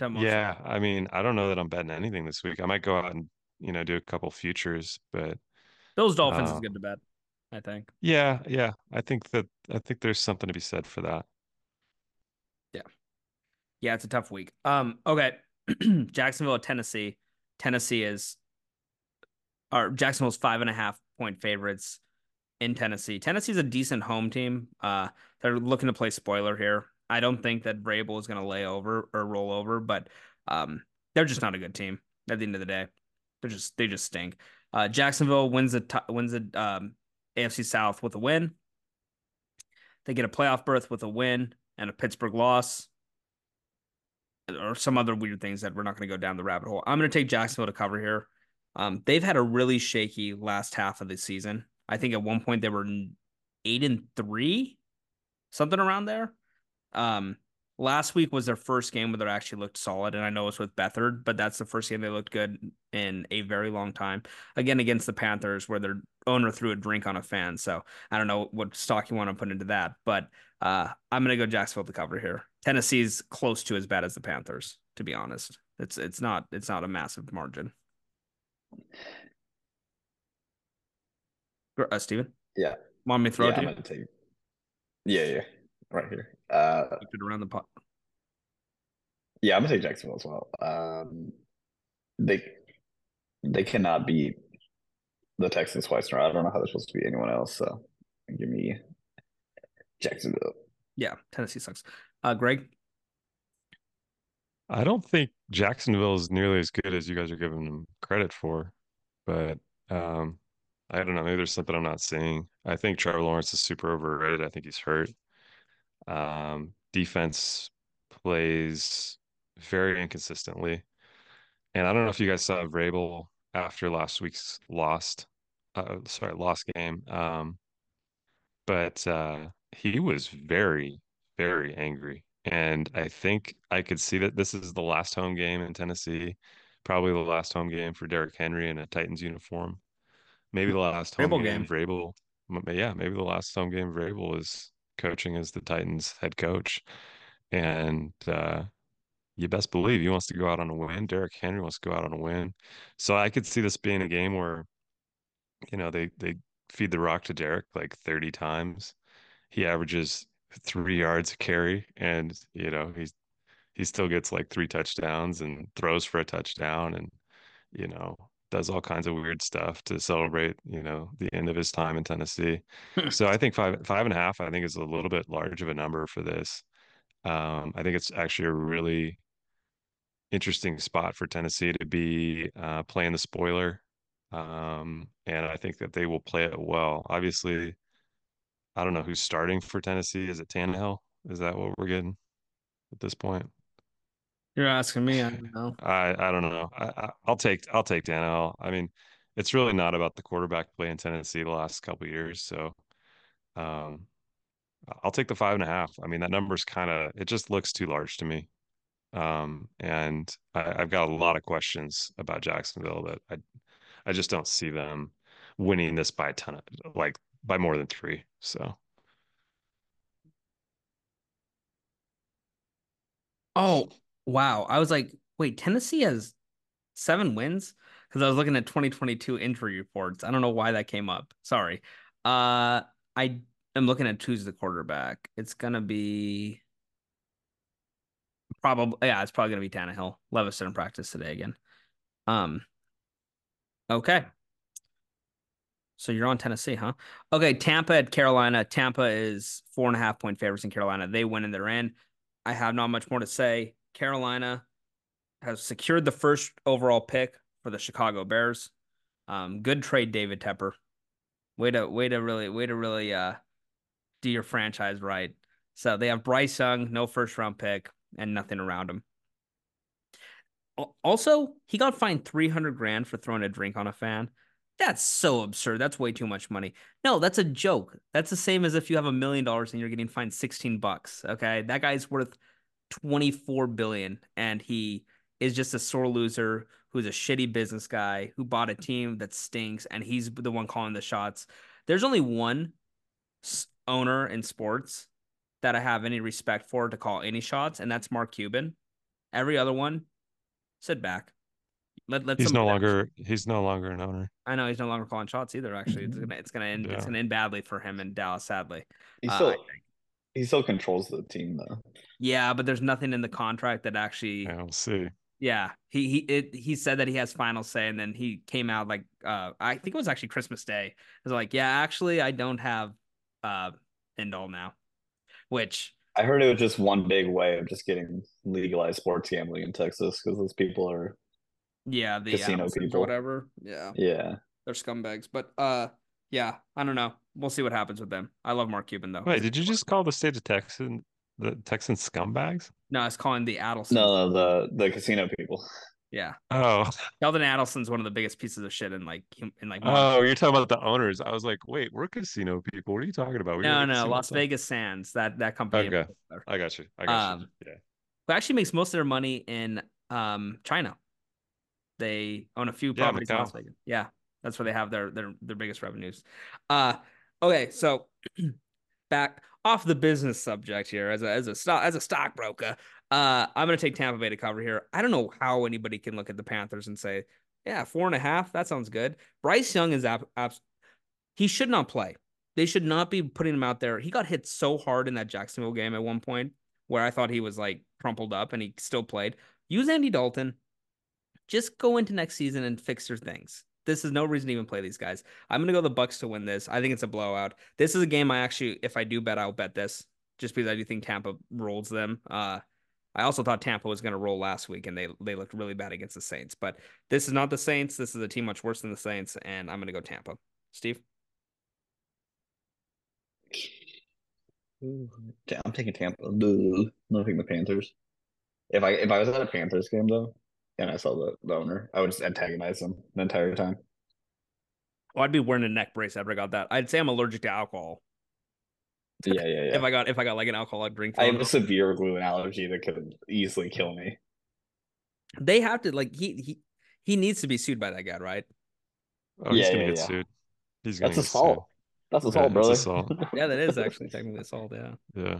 Yeah, I mean, I don't know that I'm betting anything this week. I might go out and you know do a couple futures, but Bills Dolphins uh, is good to bet. I think. Yeah, yeah, I think that I think there's something to be said for that. Yeah, yeah, it's a tough week. Um, okay, Jacksonville, Tennessee. Tennessee is, or Jacksonville's five and a half point favorites in Tennessee. Tennessee's a decent home team. Uh, they're looking to play spoiler here. I don't think that Vrabel is going to lay over or roll over, but um, they're just not a good team at the end of the day. They're just they just stink. Uh, Jacksonville wins the t- wins the um, AFC South with a win. They get a playoff berth with a win and a Pittsburgh loss, or some other weird things that we're not going to go down the rabbit hole. I'm going to take Jacksonville to cover here. Um, they've had a really shaky last half of the season. I think at one point they were eight and three, something around there. Um, last week was their first game where they actually looked solid, and I know it's with Beathard, but that's the first game they looked good in a very long time. Again, against the Panthers, where their owner threw a drink on a fan. So I don't know what stock you want to put into that, but uh, I'm gonna go Jacksonville to cover here. Tennessee's close to as bad as the Panthers, to be honest. It's it's not it's not a massive margin. Uh, Steven? Yeah. Want me to throw yeah, it to you? Take... Yeah, yeah. Right here. Uh it around the pot. Yeah, I'm gonna take Jacksonville as well. Um they they cannot beat the Texans twice in a row. I don't know how they're supposed to beat anyone else. So give me Jacksonville. Yeah, Tennessee sucks. Uh Greg? I don't think Jacksonville is nearly as good as you guys are giving them credit for, but um I don't know. Maybe there's something I'm not seeing. I think Trevor Lawrence is super overrated. I think he's hurt. Um, defense plays very inconsistently. And I don't know if you guys saw Vrabel after last week's lost, uh, sorry, lost game. Um, but uh, he was very, very angry. And I think I could see that this is the last home game in Tennessee, probably the last home game for Derrick Henry in a Titans uniform. Maybe the last home Vrabel game, game. Vrabel. Yeah, maybe the last home game Vrabel is coaching as the Titans head coach. And uh, you best believe he wants to go out on a win. Derrick Henry wants to go out on a win. So I could see this being a game where, you know, they they feed the rock to Derrick like 30 times. He averages three yards a carry, and you know he's he still gets like three touchdowns and throws for a touchdown, and you know does all kinds of weird stuff to celebrate, you know, the end of his time in Tennessee. so I think five five and a half, I think is a little bit large of a number for this. Um, I think it's actually a really interesting spot for Tennessee to be uh, playing the spoiler. Um, and I think that they will play it well. Obviously, I don't know who's starting for Tennessee. Is it Tannehill? Is that what we're getting at this point? You're asking me. I don't know. I I don't know. I, will take I'll take Tannehill. I mean, it's really not about the quarterback play in Tennessee the last couple years. So, um, I'll take the five and a half. I mean, that number's kind of it just looks too large to me. Um, and I, I've got a lot of questions about Jacksonville that I I just don't see them winning this by a ton of like by more than three. So. Oh, Wow. I was like, wait, Tennessee has seven wins? Because I was looking at 2022 injury reports. I don't know why that came up. Sorry. Uh I am looking at who's the quarterback. It's gonna be probably yeah, it's probably gonna be Tannehill. Levis didn't practice today again. Um okay. So you're on Tennessee, huh? Okay, Tampa at Carolina. Tampa is four and a half point favorites in Carolina. They win and they're in. I have not much more to say. Carolina has secured the first overall pick for the Chicago Bears. Um, good trade, David Tepper. Way to way to really way to really uh do your franchise right. So they have Bryce Young, no first round pick, and nothing around him. Also, he got fined 300 grand for throwing a drink on a fan. That's so absurd. That's way too much money. No, that's a joke. That's the same as if you have a million dollars and you're getting fined 16 bucks. Okay. That guy's worth 24 billion and he is just a sore loser who's a shitty business guy who bought a team that stinks and he's the one calling the shots. There's only one owner in sports that I have any respect for to call any shots, and that's Mark Cuban. Every other one, sit back. Let, let he's no longer he's no longer an owner. I know he's no longer calling shots either. Actually, it's gonna it's gonna end yeah. it's gonna end badly for him in Dallas. Sadly, he still uh, he still controls the team though. Yeah, but there's nothing in the contract that actually. Yeah, we'll see. Yeah, he he it, he said that he has final say, and then he came out like uh I think it was actually Christmas Day. It was like, yeah, actually, I don't have uh end all now, which I heard it was just one big way of just getting legalized sports gambling in Texas because those people are yeah the casino people whatever yeah yeah they're scumbags but uh yeah I don't know we'll see what happens with them I love Mark Cuban though wait did you just call the state of Texas the Texan scumbags no I was calling the Adelson no, no the the casino people yeah. Oh. Sheldon Adelson's one of the biggest pieces of shit in like in like. Oh, you're talking about the owners. I was like, wait, we're casino people. What are you talking about? We no, no, Las Vegas Sands. That that company. Okay. I got you. I got um, you. Yeah. Who actually makes most of their money in um China. They own a few properties yeah, in Las Vegas. Yeah, that's where they have their their their biggest revenues. Uh, okay, so back off the business subject here as a as a stock as a stockbroker. Uh, I'm gonna take Tampa Bay to cover here. I don't know how anybody can look at the Panthers and say, yeah, four and a half. That sounds good. Bryce Young is ab- ab- he should not play. They should not be putting him out there. He got hit so hard in that Jacksonville game at one point where I thought he was like crumpled up and he still played. Use Andy Dalton. Just go into next season and fix your things. This is no reason to even play these guys. I'm gonna go the Bucs to win this. I think it's a blowout. This is a game I actually, if I do bet, I'll bet this just because I do think Tampa rolls them. Uh, I also thought Tampa was to roll last week, and they they looked really bad against the Saints. But this is not the Saints. This is a team much worse than the Saints, and I'm to go Tampa. Steve. I'm taking Tampa. I'm taking the Panthers. If I if I was at a Panthers game though, and I saw the, the owner, I would just antagonize them the entire time. Well, I'd be wearing a neck brace after I got that. I'd say I'm allergic to alcohol. Yeah, yeah, yeah. if I got if I got like an alcoholic drink, I have a severe gluten allergy that could easily kill me. They have to like he he he needs to be sued by that guy, right? Oh, he's gonna yeah, get yeah. sued. He's gonna That's assault. Sued. That's assault, yeah, brother. Assault. yeah, that is actually technically assault. Yeah. Yeah.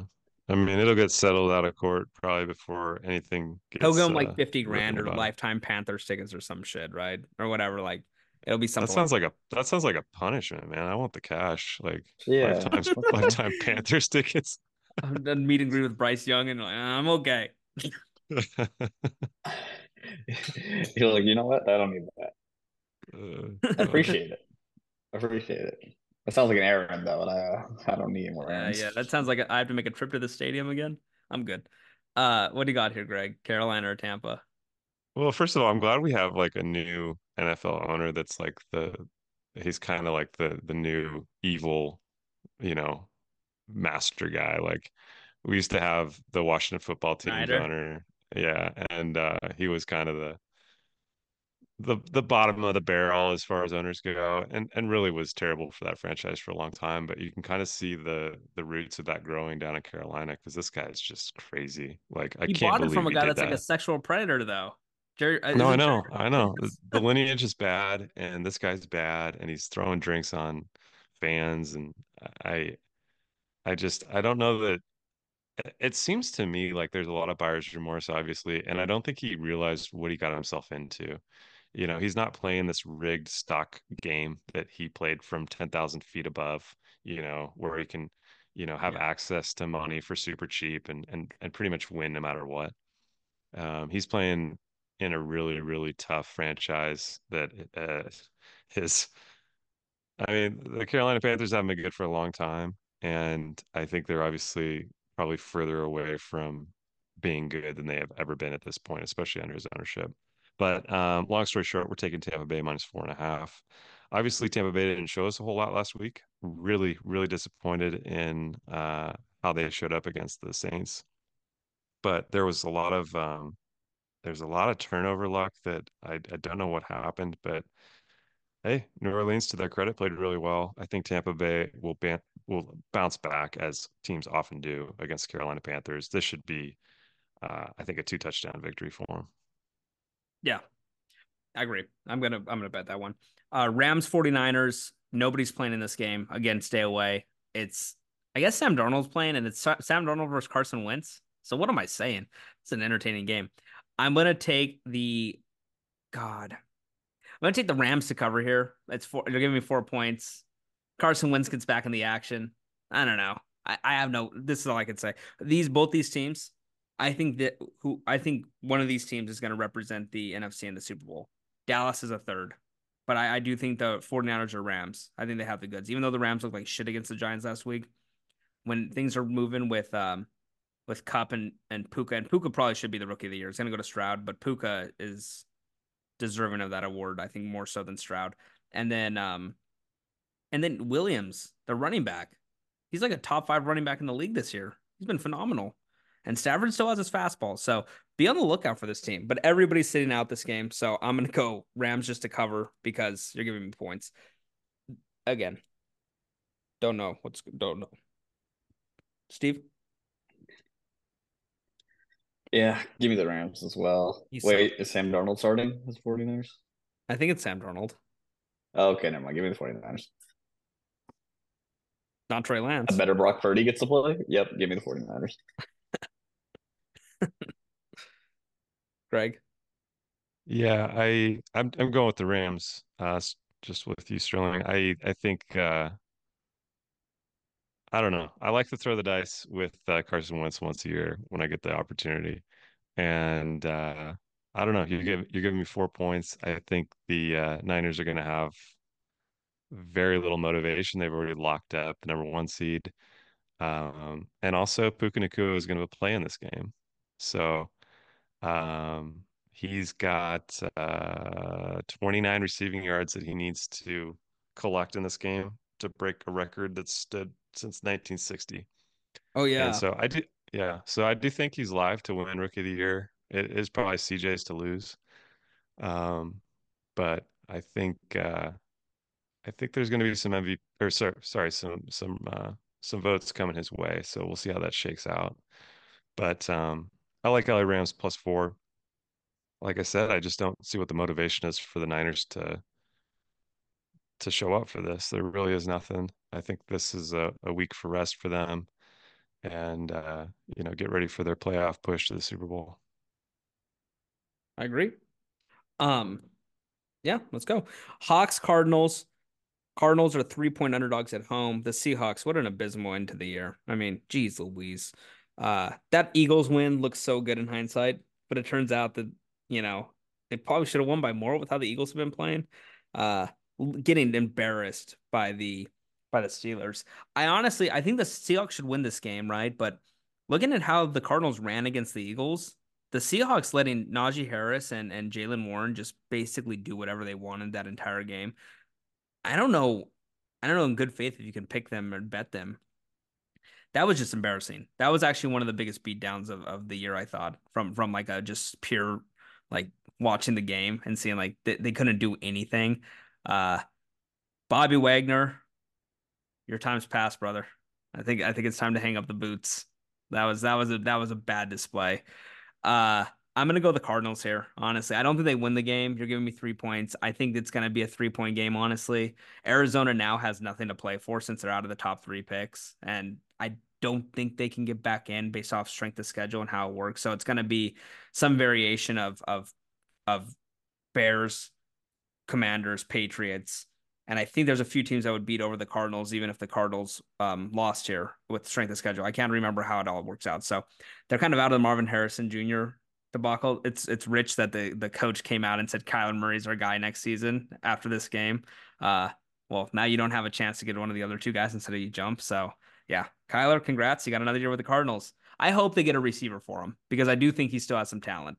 I mean, it'll get settled out of court probably before anything. Gets, He'll give him like uh, fifty grand or lifetime Panthers tickets or some shit, right? Or whatever. Like It'll be something. That sounds like, like a that sounds like a punishment, man. I want the cash, like yeah, lifetime, lifetime Panthers tickets. I'm done meet and greet with Bryce Young, and like, I'm okay. You're like, you know what? I don't need that. Uh, I appreciate it. I appreciate it. It sounds like an errand though, and I uh, I don't need more errands. Yeah, yeah, that sounds like a, I have to make a trip to the stadium again. I'm good. Uh, what do you got here, Greg? Carolina or Tampa? Well, first of all, I'm glad we have like a new NFL owner that's like the he's kind of like the the new evil, you know, master guy. Like we used to have the Washington football team owner. Yeah, and uh he was kind of the the the bottom of the barrel as far as owners go and and really was terrible for that franchise for a long time but you can kind of see the the roots of that growing down in Carolina because this guy is just crazy like I he can't bought it from a guy that's that. like a sexual predator though Jerry, uh, no, I know, Jerry, I know. The, the lineage is bad, and this guy's bad, and he's throwing drinks on fans, and I, I just, I don't know that. It seems to me like there's a lot of buyer's remorse, obviously, and I don't think he realized what he got himself into. You know, he's not playing this rigged stock game that he played from ten thousand feet above. You know, where he can, you know, have yeah. access to money for super cheap and and and pretty much win no matter what. Um, he's playing in a really really tough franchise that uh, is I mean the Carolina Panthers haven't been good for a long time and I think they're obviously probably further away from being good than they have ever been at this point especially under his ownership but um, long story short we're taking Tampa Bay minus four and a half obviously Tampa Bay didn't show us a whole lot last week really really disappointed in uh, how they showed up against the Saints but there was a lot of um, there's a lot of turnover luck that I, I don't know what happened, but hey, New Orleans, to their credit, played really well. I think Tampa Bay will ban- will bounce back as teams often do against Carolina Panthers. This should be, uh, I think, a two touchdown victory for them. Yeah, I agree. I'm gonna I'm gonna bet that one. Uh, Rams 49ers. Nobody's playing in this game. Again, stay away. It's I guess Sam Darnold's playing, and it's Sam Darnold versus Carson Wentz. So what am I saying? It's an entertaining game. I'm gonna take the God. I'm gonna take the Rams to cover here. It's four. They're giving me four points. Carson Wentz gets back in the action. I don't know. I, I have no. This is all I can say. These both these teams. I think that who I think one of these teams is going to represent the NFC in the Super Bowl. Dallas is a third. But I, I do think the 49ers or Rams. I think they have the goods. Even though the Rams look like shit against the Giants last week, when things are moving with um with Kupp and, and Puka, and Puka probably should be the rookie of the year. It's gonna go to Stroud, but Puka is deserving of that award, I think, more so than Stroud. And then um and then Williams, the running back. He's like a top five running back in the league this year. He's been phenomenal. And Stafford still has his fastball. So be on the lookout for this team. But everybody's sitting out this game. So I'm going to go Rams just to cover because you're giving me points. Again, don't know what's, don't know. Steve? Yeah, give me the Rams as well. He's Wait, so... is Sam Darnold starting as 49ers? I think it's Sam Darnold. Oh, okay, never mind. Give me the 49ers. Not Trey Lance. A better Brock Purdy gets to play? Yep, give me the 49ers. Greg? Yeah, I I'm I'm going with the Rams. Uh, just with you, Sterling. I I think uh, I don't know. I like to throw the dice with uh, Carson Wentz once a year when I get the opportunity, and uh, I don't know. You give you're giving me four points. I think the uh, Niners are going to have very little motivation. They've already locked up the number one seed, um, and also Puka Nacua is going to play in this game, so um, he's got uh, 29 receiving yards that he needs to collect in this game to break a record that's stood since 1960. Oh yeah. And so I do yeah, so I do think he's live to win rookie of the year. It is probably CJ's to lose. Um, but I think uh I think there's going to be some MVP or sorry, sorry some some uh some votes coming his way. So we'll see how that shakes out. But um I like LA Rams plus 4. Like I said, I just don't see what the motivation is for the Niners to to show up for this. There really is nothing. I think this is a, a week for rest for them and uh, you know, get ready for their playoff push to the Super Bowl. I agree. Um yeah, let's go. Hawks Cardinals. Cardinals are three point underdogs at home. The Seahawks, what an abysmal end to the year. I mean, geez Louise. Uh that Eagles win looks so good in hindsight, but it turns out that, you know, they probably should have won by more with how the Eagles have been playing. Uh getting embarrassed by the by the Steelers. I honestly I think the Seahawks should win this game, right? But looking at how the Cardinals ran against the Eagles, the Seahawks letting Najee Harris and, and Jaylen Warren just basically do whatever they wanted that entire game. I don't know. I don't know in good faith if you can pick them or bet them. That was just embarrassing. That was actually one of the biggest beatdowns of, of the year, I thought, from from like a just pure like watching the game and seeing like they, they couldn't do anything. Uh, Bobby Wagner, your time's past, brother. I think I think it's time to hang up the boots. That was that was a that was a bad display. Uh, I'm gonna go the Cardinals here. Honestly, I don't think they win the game. You're giving me three points. I think it's gonna be a three point game. Honestly, Arizona now has nothing to play for since they're out of the top three picks, and I don't think they can get back in based off strength of schedule and how it works. So it's gonna be some variation of of of Bears Commanders, Patriots, and I think there's a few teams that would beat over the Cardinals, even if the Cardinals um, lost here with strength of schedule. I can't remember how it all works out. So they're kind of out of the Marvin Harrison Jr. debacle. It's it's rich that the the coach came out and said Kyler Murray's our guy next season after this game. Uh, well, now you don't have a chance to get one of the other two guys instead of you jump. So yeah, Kyler, congrats. You got another year with the Cardinals. I hope they get a receiver for him because I do think he still has some talent.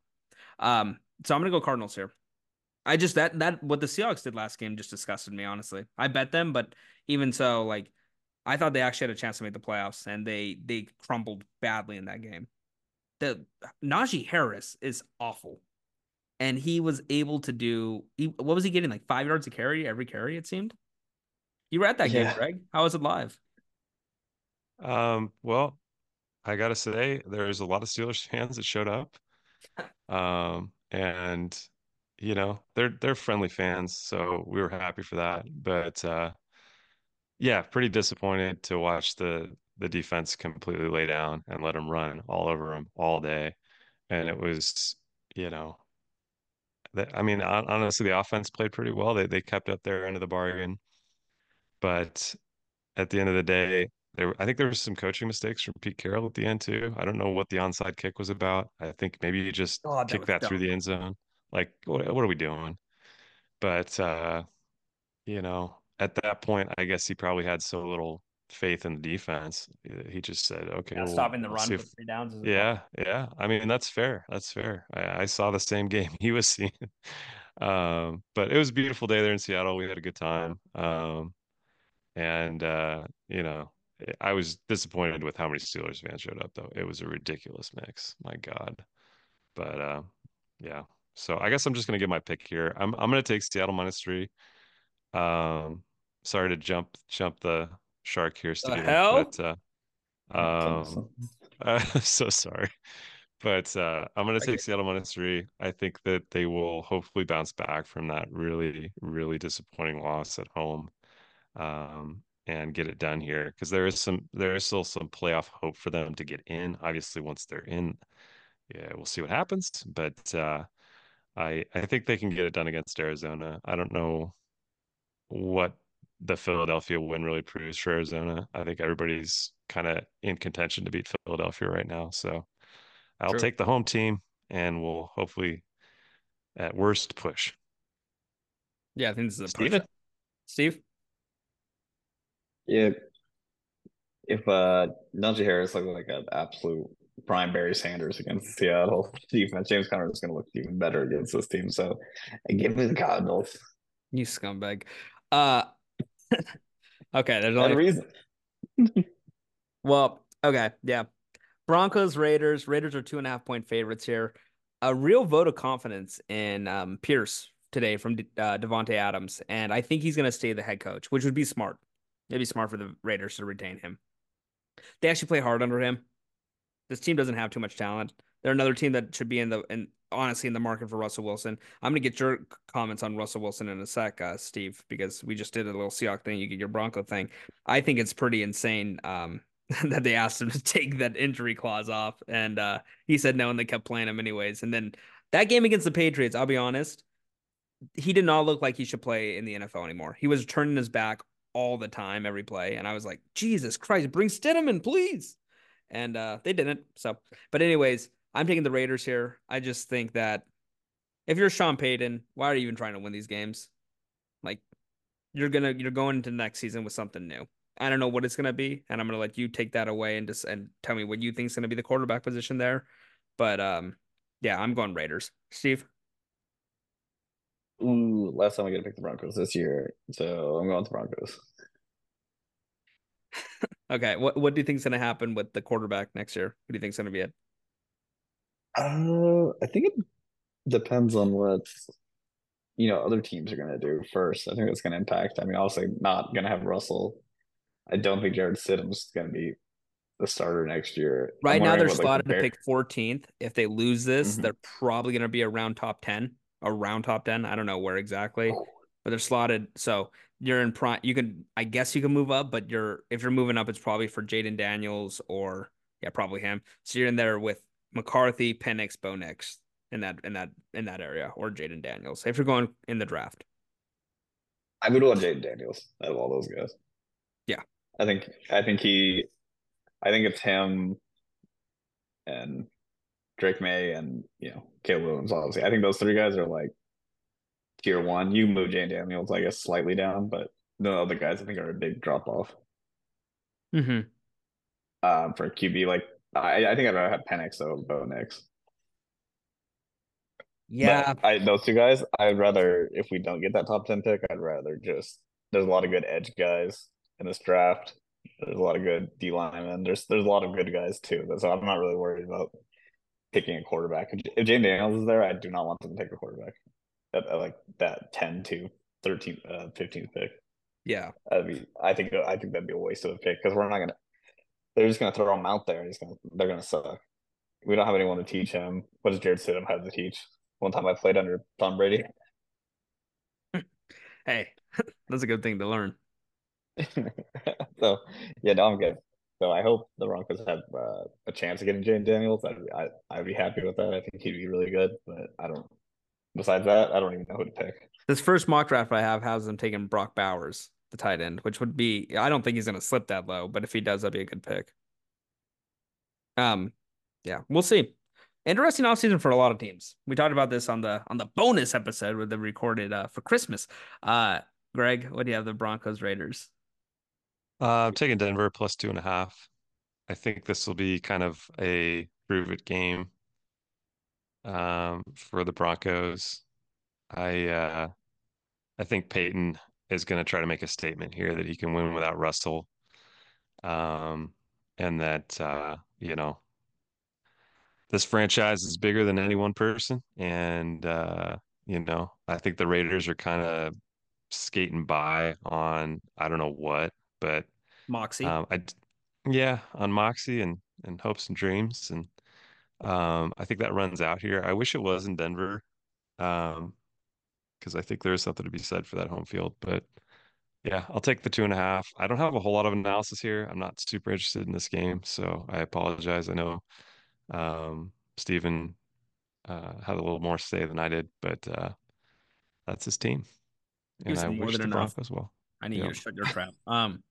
Um, so I'm gonna go Cardinals here. I just that that what the Seahawks did last game just disgusted me. Honestly, I bet them, but even so, like I thought they actually had a chance to make the playoffs, and they they crumbled badly in that game. The Najee Harris is awful. and he was able to do. He, what was he getting? Like five yards a carry every carry. It seemed. You were at that yeah. game, Greg. How was it live? Um. Well, I gotta say, there's a lot of Steelers fans that showed up. Um, and you know, they're they're friendly fans, so we were happy for that. But uh, yeah, pretty disappointed to watch the the defense completely lay down and let them run all over them all day, and it was, you know, that I mean, honestly, the offense played pretty well. They they kept up their end of the bargain, but at the end of the day, there, I think there was some coaching mistakes from Pete Carroll at the end too. I don't know what the onside kick was about. I think maybe you just oh, that kick that through the end zone. Like, what, what are we doing? But uh, you know, at that point, I guess he probably had so little faith in the defense. He just said, "Okay, yeah, well, stopping the run for three downs." yeah, yeah. I mean, that's fair. That's fair. I, I saw the same game he was seeing. um, but it was a beautiful day there in Seattle. We had a good time. Um, and uh, you know, I was disappointed with how many Steelers fans showed up, though. It was a ridiculous mix. My God. But uh, yeah. So I guess I'm just gonna get my pick here. I'm I'm gonna take Seattle minus three. Um, sorry to jump jump the shark here, Steven. hell? But, uh, um, uh, so sorry. But uh, I'm going to take Seattle minus three. I think that they will hopefully bounce back from that really, really disappointing loss at home. Um, and get it done here because there is some there is still some playoff hope for them to get in. Obviously, once they're in, yeah, we'll see what happens. But uh, I I think they can get it done against Arizona. I don't know what the Philadelphia win really proves for Arizona. I think everybody's kind of in contention to beat Philadelphia right now. So I'll True. take the home team and we'll hopefully at worst push. Yeah, I think this is a Steven? push. Steve? Yeah. If uh Najee Harris looked like an absolute prime Barry Sanders against Seattle defense, James Conner is going to look even better against this team. So give me the Cardinals. You scumbag. Uh, okay, there's only a reason. well, okay, yeah. Broncos, Raiders. Raiders are two and a half point favorites here. A real vote of confidence in um, Pierce today from uh, Davante Adams, and I think he's going to stay the head coach, which would be smart. It'd be smart for the Raiders to retain him. They actually play hard under him. This team doesn't have too much talent. They're another team that should be in the in honestly in the market for Russell Wilson. I'm gonna get your comments on Russell Wilson in a sec, uh, Steve, because we just did a little Seahawk thing. You get your Bronco thing. I think it's pretty insane um, that they asked him to take that injury clause off, and uh, he said no, and they kept playing him anyways. And then that game against the Patriots, I'll be honest, he did not look like he should play in the NFL anymore. He was turning his back all the time, every play, and I was like, Jesus Christ, bring Stidham please. And uh, they didn't. So, but anyways, I'm taking the Raiders here. I just think that if you're Sean Payton, why are you even trying to win these games? Like you're gonna you're going into next season with something new. I don't know what it's gonna be, and I'm gonna let you take that away and just and tell me what you think is gonna be the quarterback position there. But um, yeah, I'm going Raiders. Steve. Ooh, last time I get to pick the Broncos this year, so I'm going to Broncos. okay, what what do you think is going to happen with the quarterback next year? What do you think is going to be it? Uh, I think it depends on what you know other teams are going to do first. I think it's going to impact. I mean, obviously not going to have Russell. I don't think Jarrett Stidham's going to be the starter next year. Right now, they're slotted to pick 14th. If they lose this, mm-hmm. they're probably going to be around top 10, around top 10. I don't know where exactly, oh. but they're slotted. So you're in prime. You can, I guess, you can move up, but you're if you're moving up, it's probably for Jayden Daniels or yeah, probably him. So you're in there with McCarthy, Penix, Bo Nix in that in that in that area, or Jayden Daniels if you're going in the draft. I would want Jayden Daniels out of all those guys. Yeah, I think I think he, I think it's him, and Drake Maye and you know Caleb Williams. Obviously, I think those three guys are like tier one. You move Jayden Daniels, I guess, slightly down, but the other guys I think are a big drop off. Hmm. Um, for QB, like I, I think I'd rather have Penix over Bo Nix. Yeah, I those two guys. I'd rather if we don't get that top ten pick, I'd rather just there's a lot of good edge guys in this draft. There's a lot of good D linemen. There's there's a lot of good guys too. So I'm not really worried about picking a quarterback. If Jayden Daniels is there, I do not want them to take a quarterback at, at like that 10 to 13, uh, 15th pick. Yeah, that'd be. I think I think that'd be a waste of a pick because we're not gonna. They're just gonna throw him out there. and He's gonna. They're gonna suck. We don't have anyone to teach him. What does Jarrett Stidham have to teach? One time I played under Tom Brady. hey, that's a good thing to learn. so yeah, no, I'm good. So I hope the Broncos have uh, a chance of getting Jayden Daniels. I'd, I, I'd be happy with that. I think he'd be really good, but I don't. Besides that, I don't even know who to pick. This first mock draft I have has them taking Brock Bowers, the tight end, which would be. I don't think he's going to slip that low, but if he does, that'd be a good pick. Um, yeah, we'll see. Interesting offseason for a lot of teams. We talked about this on the on the bonus episode with the recorded uh, for Christmas. Uh, Greg, what do you have? The Broncos Raiders. Uh, I'm taking Denver plus two and a half. I think this will be kind of a prove it game um, for the Broncos. I uh, I think Payton is going to try to make a statement here that he can win without Russell, um, and that uh, you know this franchise is bigger than any one person, and uh, you know I think the Raiders are kind of skating by on I don't know what, but Moxie. Um, I, yeah, on Moxie and and hopes and dreams, and um, I think that runs out here. I wish it was in Denver, um, because I think there is something to be said for that home field. But yeah, I'll take the two and a half. I don't have a whole lot of analysis here. I'm not super interested in this game, so I apologize. I know um, Stephen uh, had a little more say than I did, but uh, that's his team, and I wish the Broncos well. I need yep. you to shut your trap. Um,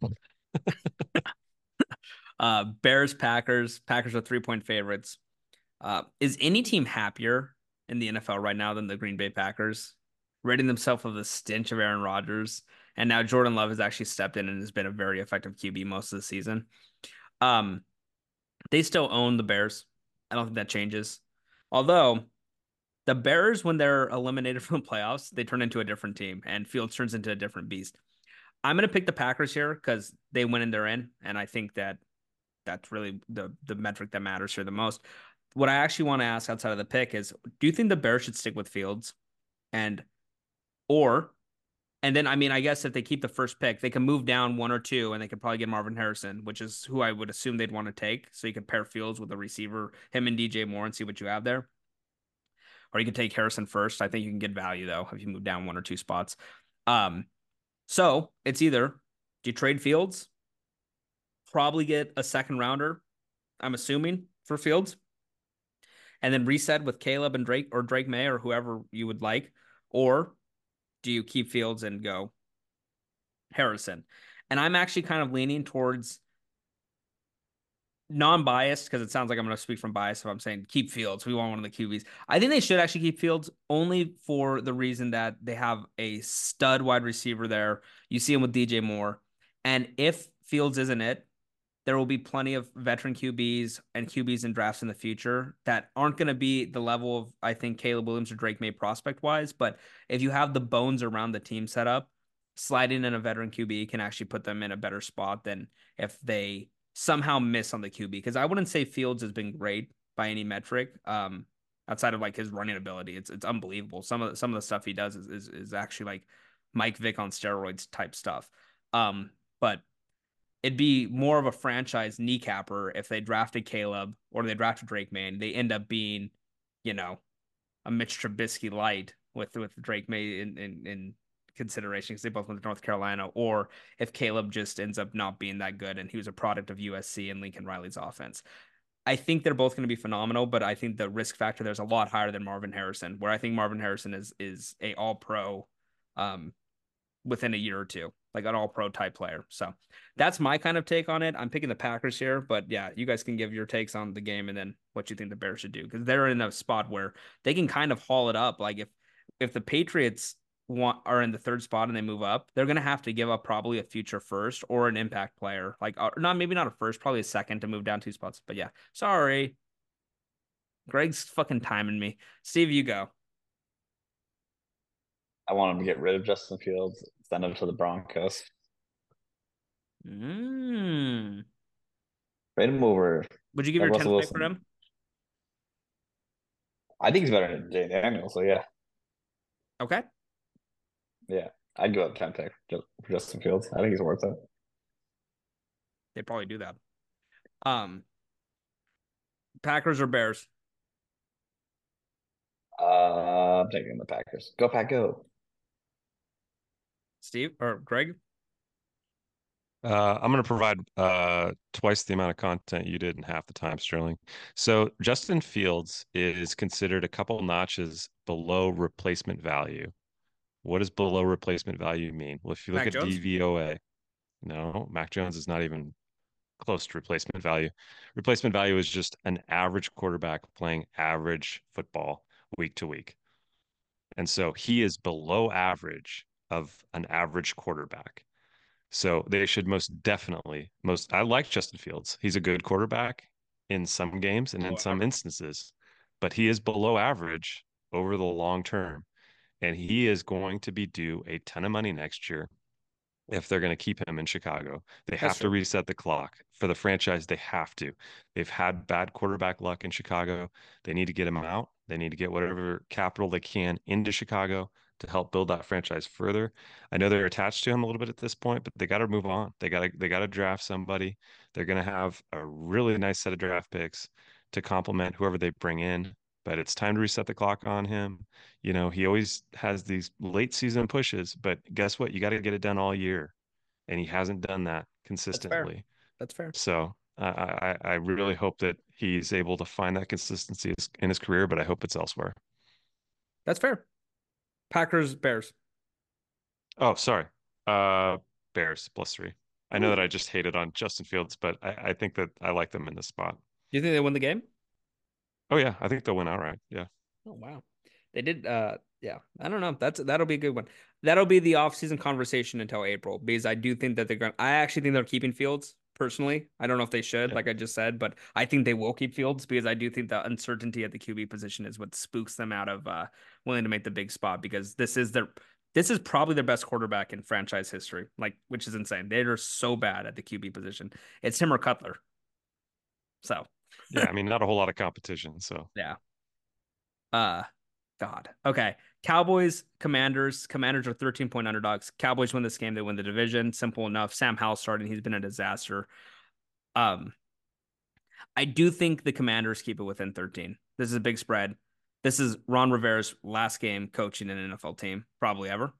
uh, Bears, Packers. Packers are three point favorites. Uh, is any team happier in the NFL right now than the Green Bay Packers? Ridding themselves of the stench of Aaron Rodgers. And now Jordan Love has actually stepped in and has been a very effective QB most of the season. Um, they still own the Bears. I don't think that changes. Although the Bears, when they're eliminated from the playoffs, they turn into a different team and Fields turns into a different beast. I'm gonna pick the Packers here because they win and they're in, and I think that that's really the the metric that matters here the most. What I actually want to ask outside of the pick is, do you think the Bears should stick with Fields, and or, and then I mean, I guess if they keep the first pick, they can move down one or two, and they could probably get Marvin Harrison, which is who I would assume they'd want to take. So you could pair Fields with a receiver, him and DJ Moore, and see what you have there. Or you could take Harrison first. I think you can get value though if you move down one or two spots. Um, so it's either do you trade Fields, probably get a second rounder, I'm assuming for Fields, and then reset with Caleb and Drake or Drake Maye or whoever you would like, or do you keep Fields and go Harrison? And I'm actually kind of leaning towards non-biased because it sounds like I'm going to speak from bias if I'm saying keep Fields. We want one of the QBs. I think they should actually keep Fields only for the reason that they have a stud wide receiver there. You see him with DJ Moore, and if Fields isn't it, there will be plenty of veteran QBs and QBs in drafts in the future that aren't going to be the level of I think Caleb Williams or Drake Maye prospect wise. But if you have the bones around the team set up, sliding in a veteran QB can actually put them in a better spot than if they somehow miss on the QB because I wouldn't say Fields has been great by any metric. Um, outside of like his running ability, it's it's unbelievable. Some of the, some of the stuff he does is, is is actually like Mike Vick on steroids type stuff. Um, but it'd be more of a franchise kneecapper if they drafted Caleb or they drafted Drake Maye. They end up being, you know, a Mitch Trubisky light with with Drake Maye in in, in consideration because they both went to North Carolina, or if Caleb just ends up not being that good and he was a product of USC and Lincoln Riley's offense. I think they're both going to be phenomenal, but I think the risk factor there's a lot higher than Marvin Harrison, where I think Marvin Harrison is is a all pro um within a year or two, like an all pro type player. So that's my kind of take on it. I'm picking the Packers here, but yeah, you guys can give your takes on the game and then what you think the Bears should do because they're in a spot where they can kind of haul it up. Like if if the Patriots want are in the third spot and they move up, they're gonna have to give up probably a future first or an impact player, like or not maybe not a first, probably a second to move down two spots. But yeah, sorry, Greg's fucking timing me. Steve, you go. I want him to get rid of Justin Fields, send him to the Broncos. Mm. Trade him over. Would you give your 10th pick for him? I think he's better than Jay Daniel. So yeah, Okay. yeah, I'd go up ten pick for Justin Fields. I think he's worth it. They probably do that. Um Packers or Bears? Uh, I'm taking the Packers. Go Pack, go. Steve or Greg? Uh, I'm going to provide uh, twice the amount of content you did in half the time, Sterling. So Justin Fields is considered a couple notches below replacement value. What does below replacement value mean? Well, if you look Mac at Jones? DVOA, no, Mac Jones is not even close to replacement value. Replacement value is just an average quarterback playing average football week to week. And so he is below average of an average quarterback. So they should most definitely most I like Justin Fields. He's a good quarterback in some games and in oh, some instances, but he is below average over the long term. And he is going to be due a ton of money next year if they're going to keep him in Chicago. They have to true. reset the clock for the franchise. They have to. They've had bad quarterback luck in Chicago. They need to get him out. They need to get whatever capital they can into Chicago to help build that franchise further. I know they're attached to him a little bit at this point, but they got to move on. They got to they got to draft somebody. They're going to have a really nice set of draft picks to complement whoever they bring in. But it's time to reset the clock on him. You know, he always has these late season pushes, but guess what? You got to get it done all year, and he hasn't done that consistently. That's fair. So I, I I really hope that he's able to find that consistency in his career, but I hope it's elsewhere. That's fair. Packers, Bears. Oh, sorry. Uh, Bears plus three. I know that I just hated on Justin Fields, but I, I think that I like them in this spot. Do you think they win the game? Oh yeah, I think they'll win outright. Yeah. Oh wow. They did uh yeah. I don't know. That's that'll be a good one. That'll be the off-season conversation until April because I do think that they're going I actually think they're keeping Fields personally. I don't know if they should, Yeah. like I just said, but I think they will keep Fields because I do think the uncertainty at the QB position is what spooks them out of uh willing to make the big spot because this is their this is probably their best quarterback in franchise history, like which is insane. They're so bad at the QB position. It's him or Cutler. So Yeah. I mean, not a whole lot of competition. So yeah. Uh God. Okay. Cowboys, Commanders. Commanders are 13 point underdogs. Cowboys win this game. They win the division. Simple enough. Sam Howell starting. He's been a disaster. Um, I do think the Commanders keep it within 13. This is a big spread. This is Ron Rivera's last game coaching an NFL team, probably ever.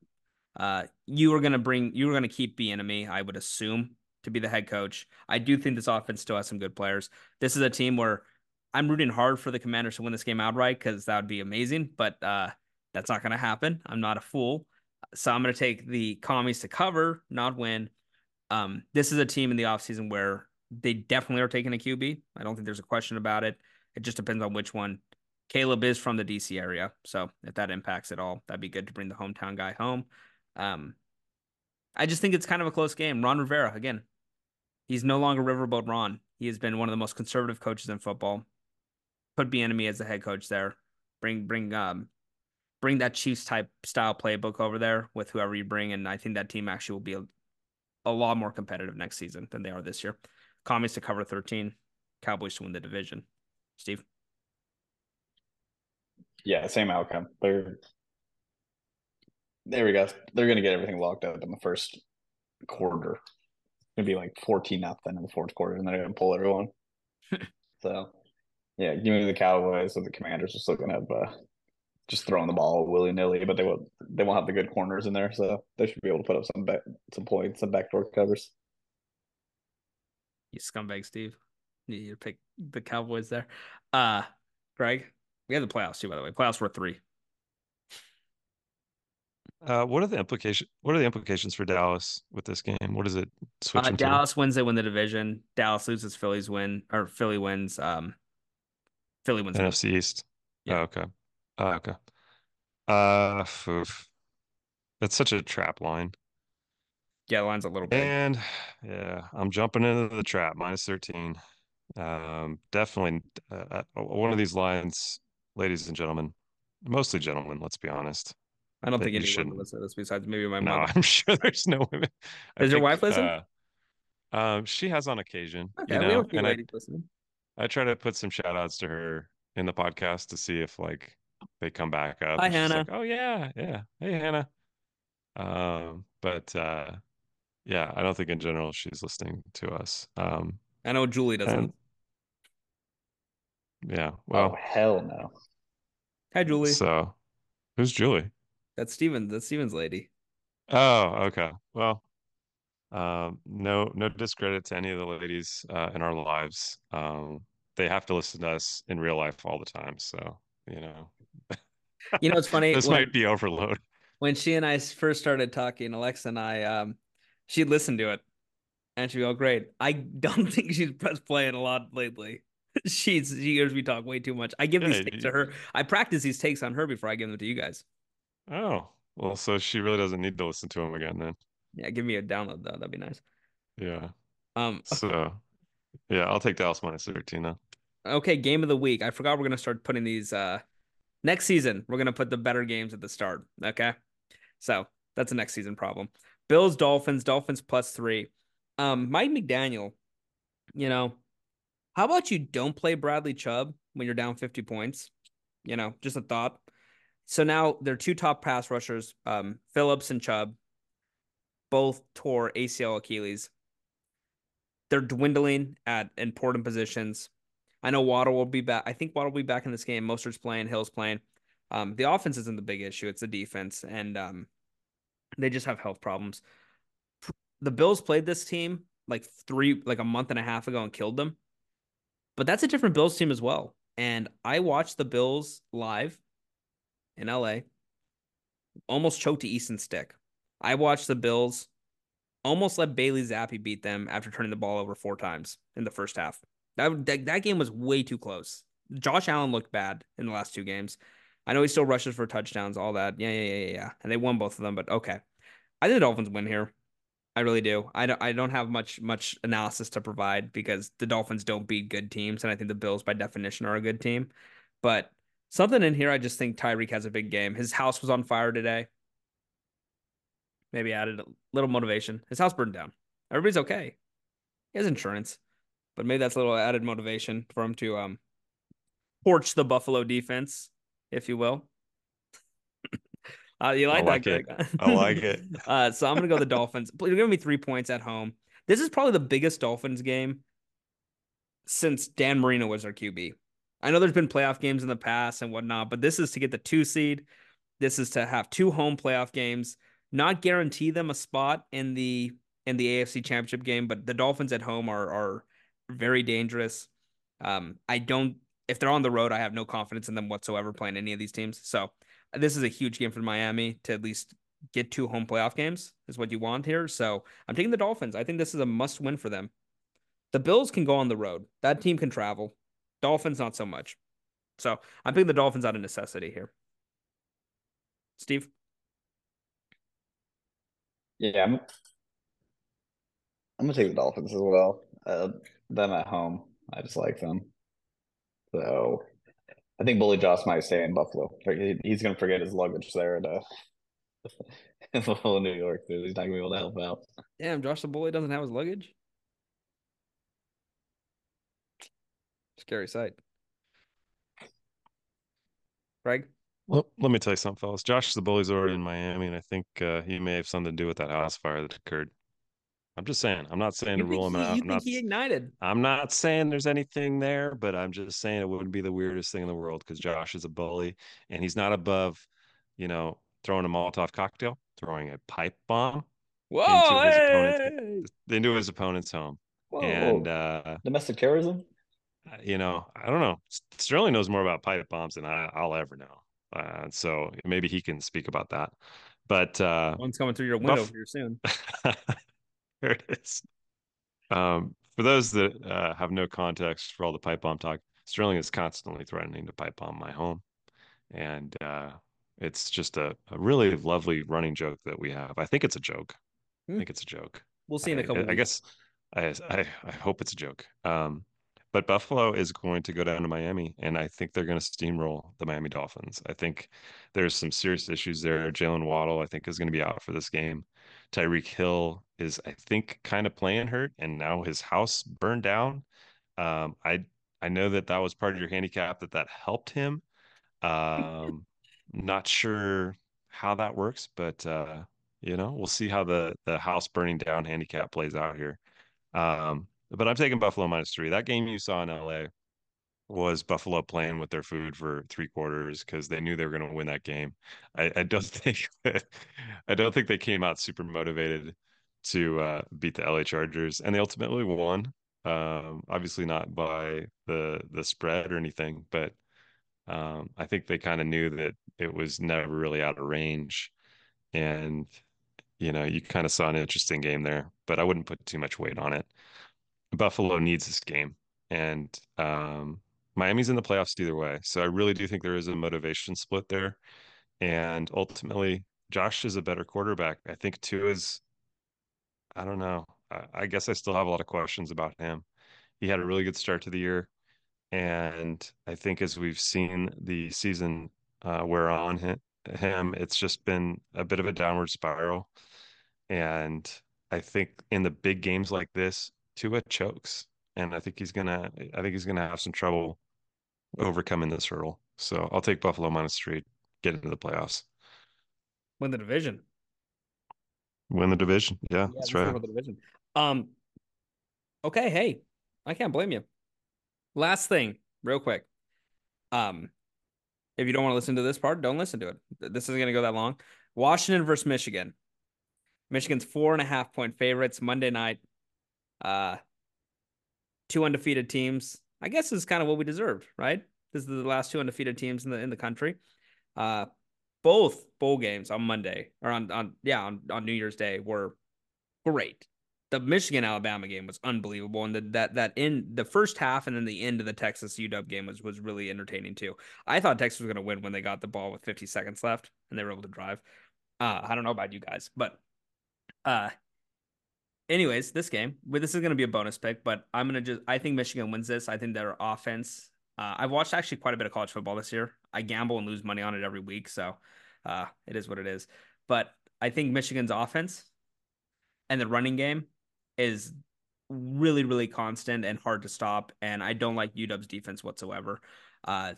Uh, you are gonna bring you are gonna keep Bieniemy, I would assume, to be the head coach. I do think this offense still has some good players. This is a team where I'm rooting hard for the Commanders to win this game outright because that would be amazing, but uh, that's not going to happen. I'm not a fool, so I'm going to take the commies to cover, not win. Um, this is a team in the offseason where they definitely are taking a QB. I don't think there's a question about it. It just depends on which one. Caleb is from the DC area, so if that impacts at all, that'd be good to bring the hometown guy home. Um, I just think it's kind of a close game. Ron Rivera again. He's no longer Riverboat Ron. He has been one of the most conservative coaches in football. Put Bieniemy as the head coach there. Bring bring um bring that Chiefs type style playbook over there with whoever you bring, and I think that team actually will be a, a lot more competitive next season than they are this year. Commies to cover 13, Cowboys to win the division. Steve. Yeah, same outcome. They're there we go. They're gonna get everything locked up in the first quarter. Gonna be like 14 nothing in the fourth quarter, and they're gonna pull everyone. so yeah, give me the Cowboys or the Commanders are just looking at uh, just throwing the ball willy nilly, but they won't they won't have the good corners in there, so they should be able to put up some back some points, some backdoor covers. You scumbag, Steve. You you pick the Cowboys there. Uh Greg, we had the playoffs too, by the way. Playoffs were three. uh, what are the implications? What are the implications for Dallas with this game? What does it Uh, into? Dallas wins, they win the division. Dallas loses, Phillies win, or Philly wins. Um, Philly wins. NFC East. Yeah. Oh, okay. Oh, okay. Uh, oof. That's such a trap line. Yeah, the line's a little big. And yeah, I'm jumping into the trap minus 13. Um, definitely uh, uh, one of these lines, ladies and gentlemen, mostly gentlemen, let's be honest. I don't think you anyone shouldn't. listen to this besides maybe my mom. No. I'm sure there's no women. Does your wife listen? uh, um, she has on occasion, Okay, you we know, don't see and I, listening. I try to put some shout outs to her in the podcast to see if like they come back up. Hi, Hannah. like, oh yeah, yeah. Hey Hannah. Um, but uh yeah, I don't think in general she's listening to us. Um I know Julie doesn't. and yeah, Oh hell no. Hi, Julie. so who's Julie? That's Steven. That's Steven's lady. Oh, okay. Well, um, no, no discredit to any of the ladies uh, in our lives. Um, they have to listen to us in real life all the time. So, you know, You know, it's funny. this when- might be overload. when she and I first started talking, Alexa and I, um, she'd listen to it and she'd go, Great. I don't think she's pressed play in a lot lately. She's she hears me talk way too much. I give these Yeah, takes you- to her. I practice these takes on her before I give them to you guys. Oh, well, so she really doesn't need to listen to them again then. Yeah, give me a download though. That'd be nice. Yeah. Um So, yeah, I'll take Dallas minus 13 now. okay, game of the week. I forgot we're gonna start putting these uh next season. We're gonna put the better games at the start. Okay. So that's a next season problem. Bills, Dolphins, Dolphins plus three. Um, Mike McDaniel, you know, how about you don't play Bradley Chubb when you're down 50 points? You know, just a thought. So now their two top pass rushers, um, Phillips and Chubb, both tore ACL Achilles. They're dwindling at important positions. I know Waddle will be back. I think Waddle will be back in this game. Mostert's playing, Hill's playing. Um, the offense isn't the big issue; it's the defense, and um, they just have health problems. The Bills played this team like three, like a month and a half ago, and killed them. But that's a different Bills team as well. And I watched the Bills live in LA. Almost choked to Easton Stick. I watched the Bills almost let Bailey Zappe beat them after turning the ball over four times in the first half. That, that that game was way too close. Josh Allen looked bad in the last two games. I know he still rushes for touchdowns, all that. Yeah, yeah, yeah, yeah. And they won both of them, but okay. I think the Dolphins win here. I really do. I don't I don't have much much analysis to provide because the Dolphins don't beat good teams, and I think the Bills by definition are a good team. But something in here, I just think Tyreek has a big game. His house was on fire today. Maybe added a little motivation. His house burned down. Everybody's okay. He has insurance, but maybe that's a little added motivation for him to um torch the Buffalo defense, if you will. uh, you like, like that, it. Greg? I like it. uh, so I'm gonna go the Dolphins. You're giving me three points at home. This is probably the biggest Dolphins game since Dan Marino was our QB. I know there's been playoff games in the past and whatnot, but this is to get the two seed. This is to have two home playoff games, not guarantee them a spot in the in the AFC Championship game, but the Dolphins at home are are very dangerous. Um, I don't if they're on the road, I have no confidence in them whatsoever playing any of these teams. So this is a huge game for Miami to at least get two home playoff games is what you want here. So I'm taking the Dolphins. I think this is a must win for them. The Bills can go on the road. That team can travel. Dolphins not so much. So I'm picking the Dolphins out of necessity here. Steve, Yeah, I'm, I'm gonna take the Dolphins as well. Uh, them at home, I just like them. So I think Bully Josh might stay in Buffalo. He's gonna forget his luggage there at uh, in Buffalo, New York. Dude. He's not gonna be able to help out. damn, Josh the bully doesn't have his luggage. Scary sight. Greg, Well, let me tell you something, fellas. Josh is the bully's already in Miami, and I think uh, he may have something to do with that house fire that occurred. I'm just saying. I'm not saying you to rule him he, out. you I'm think not. he ignited? I'm not saying there's anything there, but I'm just saying it wouldn't be the weirdest thing in the world because Josh is a bully, and he's not above, you know, throwing a Molotov cocktail, throwing a pipe bomb Whoa, his hey, opponent's- into his opponent's home, Whoa, and uh, domestic terrorism. you know, I don't know. S- Sterling knows more about pipe bombs than I, I'll ever know. Uh, so maybe he can speak about that. But uh, one's coming through your window Buff- here soon. there it is. Um, for those that uh, have no context for all the pipe bomb talk, Sterling is constantly threatening to pipe bomb my home, and uh, it's just a, a really lovely running joke that we have. I think it's a joke. I Hmm. think it's a joke. We'll see in a couple. I, I guess I, I I hope it's a joke. Um, but Buffalo is going to go down to Miami, and I think they're going to steamroll the Miami Dolphins. I think there's some serious issues there. Jaylen Waddle, I think, is going to be out for this game. Tyreek Hill is, I think, kind of playing hurt, and now his house burned down. Um, I I know that that was part of your handicap that that helped him. Um, not sure how that works, but uh, you know, we'll see how the the house burning down handicap plays out here. Um, but I'm taking Buffalo minus three. That game you saw in LA was Buffalo playing with their food for three quarters because they knew they were going to win that game. I, I don't think I don't think they came out super motivated to uh, beat the LA Chargers, and they ultimately won. Um, obviously not by the the spread or anything, but um, I think they kind of knew that it was never really out of range, and you know you kind of saw an interesting game there, but I wouldn't put too much weight on it. Buffalo needs this game, and um, Miami's in the playoffs either way. So I really do think there is a motivation split there. And ultimately, Josh is a better quarterback. I think Tua is, I don't know. I, I guess I still have a lot of questions about him. He had a really good start to the year. And I think as we've seen the season uh, wear on him, him, it's just been a bit of a downward spiral. And I think in the big games like this, Tua chokes and I think he's gonna I think he's gonna have some trouble overcoming this hurdle. So I'll take Buffalo minus three, get into the playoffs. Win the division. Win the division. Yeah, yeah that's right. The division. Um okay, hey, I can't blame you. Last thing, real quick. Um, if you don't want to listen to this part, don't listen to it. This isn't gonna go that long. Washington versus Michigan. Michigan's four and a half point favorites Monday night. Uh, two undefeated teams. I guess is kind of what we deserved, right? This is the last two undefeated teams in the in the country. Uh, both bowl games on Monday or on on yeah on, on New Year's Day were great. The Michigan Alabama game was unbelievable, and the, that that in the first half and then the end of the Texas UW game was was really entertaining too. I thought Texas was going to win when they got the ball with 50 seconds left and they were able to drive. Uh, I don't know about you guys, but uh, anyways, this game, this is going to be a bonus pick, but I'm going to just, I think Michigan wins this. I think their offense, uh, I've watched actually quite a bit of college football this year. I gamble and lose money on it every week. So uh, it is what it is. But I think Michigan's offense and the running game is really, really constant and hard to stop. And I don't like UW's defense whatsoever. Uh,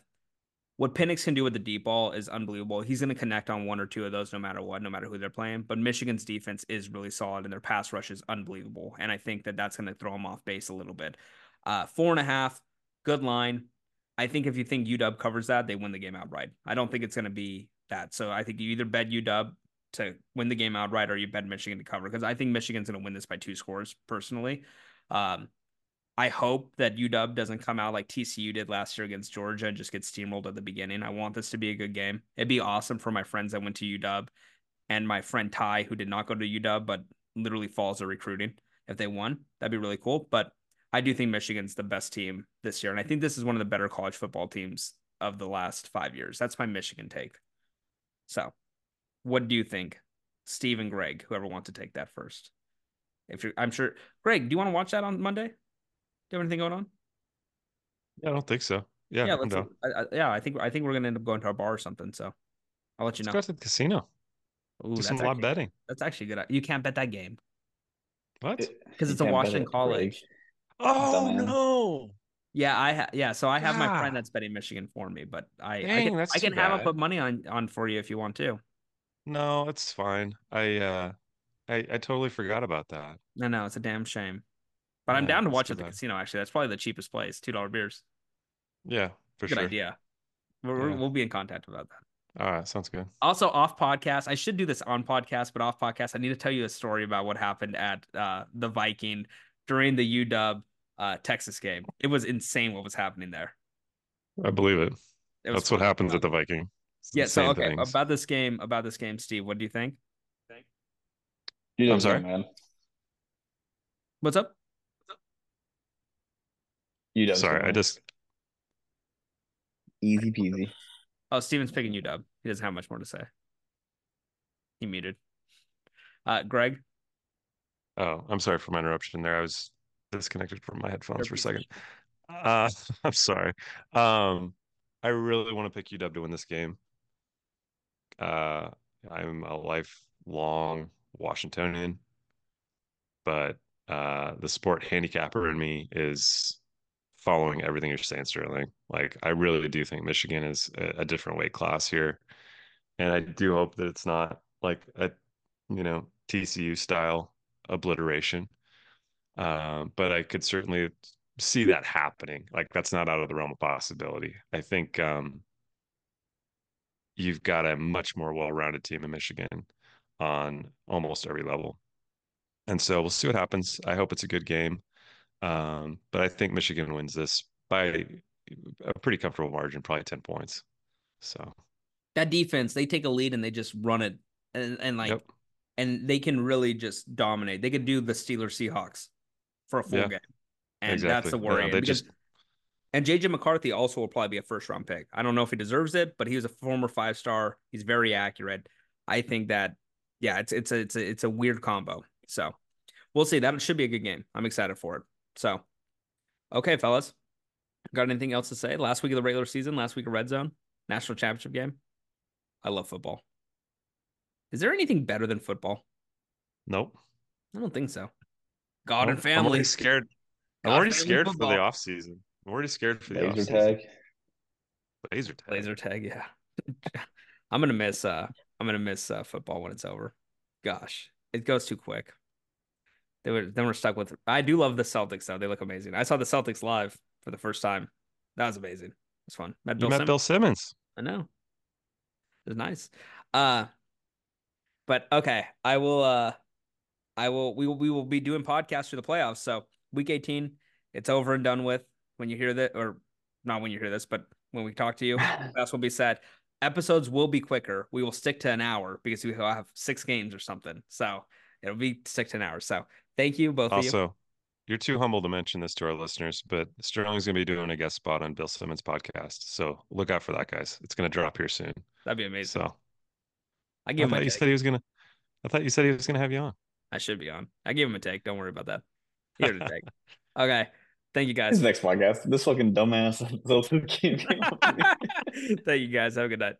what Penix can do with the deep ball is unbelievable. He's going to connect on one or two of those no matter what, no matter who they're playing. But Michigan's defense is really solid and their pass rush is unbelievable. And I think that that's going to throw them off base a little bit. Uh, four and a half, good line. I think if you think UW covers that, they win the game outright. I don't think it's going to be that. So I think you either bet UW to win the game outright or you bet Michigan to cover because I think Michigan's going to win this by two scores personally. Um, I hope that UW doesn't come out like TCU did last year against Georgia and just get steamrolled at the beginning. I want this to be a good game. It'd be awesome for my friends that went to UW and my friend Ty, who did not go to UW but literally falls to recruiting. If they won, that'd be really cool. But I do think Michigan's the best team this year. And I think this is one of the better college football teams of the last five years. That's my Michigan take. So, what do you think, Steve and Greg, whoever wants to take that first? If you're, I'm sure, Greg, do you want to watch that on Monday? You have anything going on? Yeah, I don't think so. Yeah, yeah, let's, I, I, yeah. I think I think we're gonna end up going to a bar or something. So I'll let you let's know. Go to the casino. Ooh, Do some live betting. That's actually good. You can't bet that game. What? Because it's a Washington College. Oh no. Yeah, I ha- yeah. So I have my friend that's betting Michigan for me, but I Dang, I can, I can have him put money on on for you if you want to. No, it's fine. I uh, I I totally forgot about that. No, no, it's a damn shame. But I'm down to watch at the casino. Actually, that's probably the cheapest place. Two dollar beers. Yeah, for sure. good sure. idea. We're, yeah. We'll be in contact about that. All right, sounds good. Also, off podcast. I should do this on podcast, but off podcast, I need to tell you a story about what happened at uh, the Viking during the UW uh, Texas game. It was insane what was happening there. I believe it. it That's what happens at the Viking. It's yeah. So okay, things. about this game, about this game, Steve. What do you think? You I'm sorry, man. What's up? UW. Sorry, I just easy peasy. Oh, Steven's picking UW. He doesn't have much more to say. He muted. Uh, Greg. Oh, I'm sorry for my interruption there. I was disconnected from my headphones for a second. Uh, I'm sorry. Um, I really want to pick UW to win this game. Uh, I'm a lifelong Washingtonian, but uh, the sport handicapper in me is following everything you're saying, Sterling. Like I really do think Michigan is a, a different weight class here, and I do hope that it's not like a you know TCU style obliteration. Uh, but I could certainly see that happening. Like that's not out of the realm of possibility. I think um, you've got a much more well-rounded team in Michigan on almost every level. And so we'll see what happens. I hope it's a good game. Um, but I think Michigan wins this by a pretty comfortable margin, probably 10 points. So that defense, they take a lead and they just run it and, and like, yep. and they can really just dominate. They could do the Steelers Seahawks for a full yeah, game. And exactly. that's the worry. they because, just and JJ McCarthy also will probably be a first round pick. I don't know if he deserves it, but he was a former five star. He's very accurate. I think that yeah, it's it's a it's a it's a weird combo. So we'll see. That should be a good game. I'm excited for it. So okay, fellas. Got anything else to say? Last week of the regular season, last week of Red Zone, national championship game. I love football. Is there anything better than football? Nope. I don't think so. God and family. I'm already scared. I'm already scared football. for the off season. I'm already scared for the laser off tag. Laser tag. Laser tag. Yeah. I'm gonna miss. Uh, I'm gonna miss uh, football when it's over. Gosh, it goes too quick. They were then we're stuck with. I do love the Celtics though. They look amazing. I saw the Celtics live for the first time. That was amazing. It was fun. Met Bill you met Simmons. Bill Simmons. I know. It was nice. Uh, but okay, I will. Uh, I will. We will. We will be doing podcasts for the playoffs. So week 18, it's over and done with. When you hear that, or not when you hear this, but when we talk to you, that's will be said. Episodes will be quicker. We will stick to an hour because we will have six games or something. So it'll be stick to an hour. So thank you both. Also, you. you're too humble to mention this to our listeners, but Sterling's going to be doing a guest spot on Bill Simmons' podcast. So look out for that, guys. It's going to drop here soon. That'd be amazing. So I give I thought you said he was gonna. I thought you said he was gonna have you on. I should be on. I gave him a take. Don't worry about that. Here to take. Okay. Thank you guys. This next podcast. This fucking dumbass. Thank you guys. Have a good night.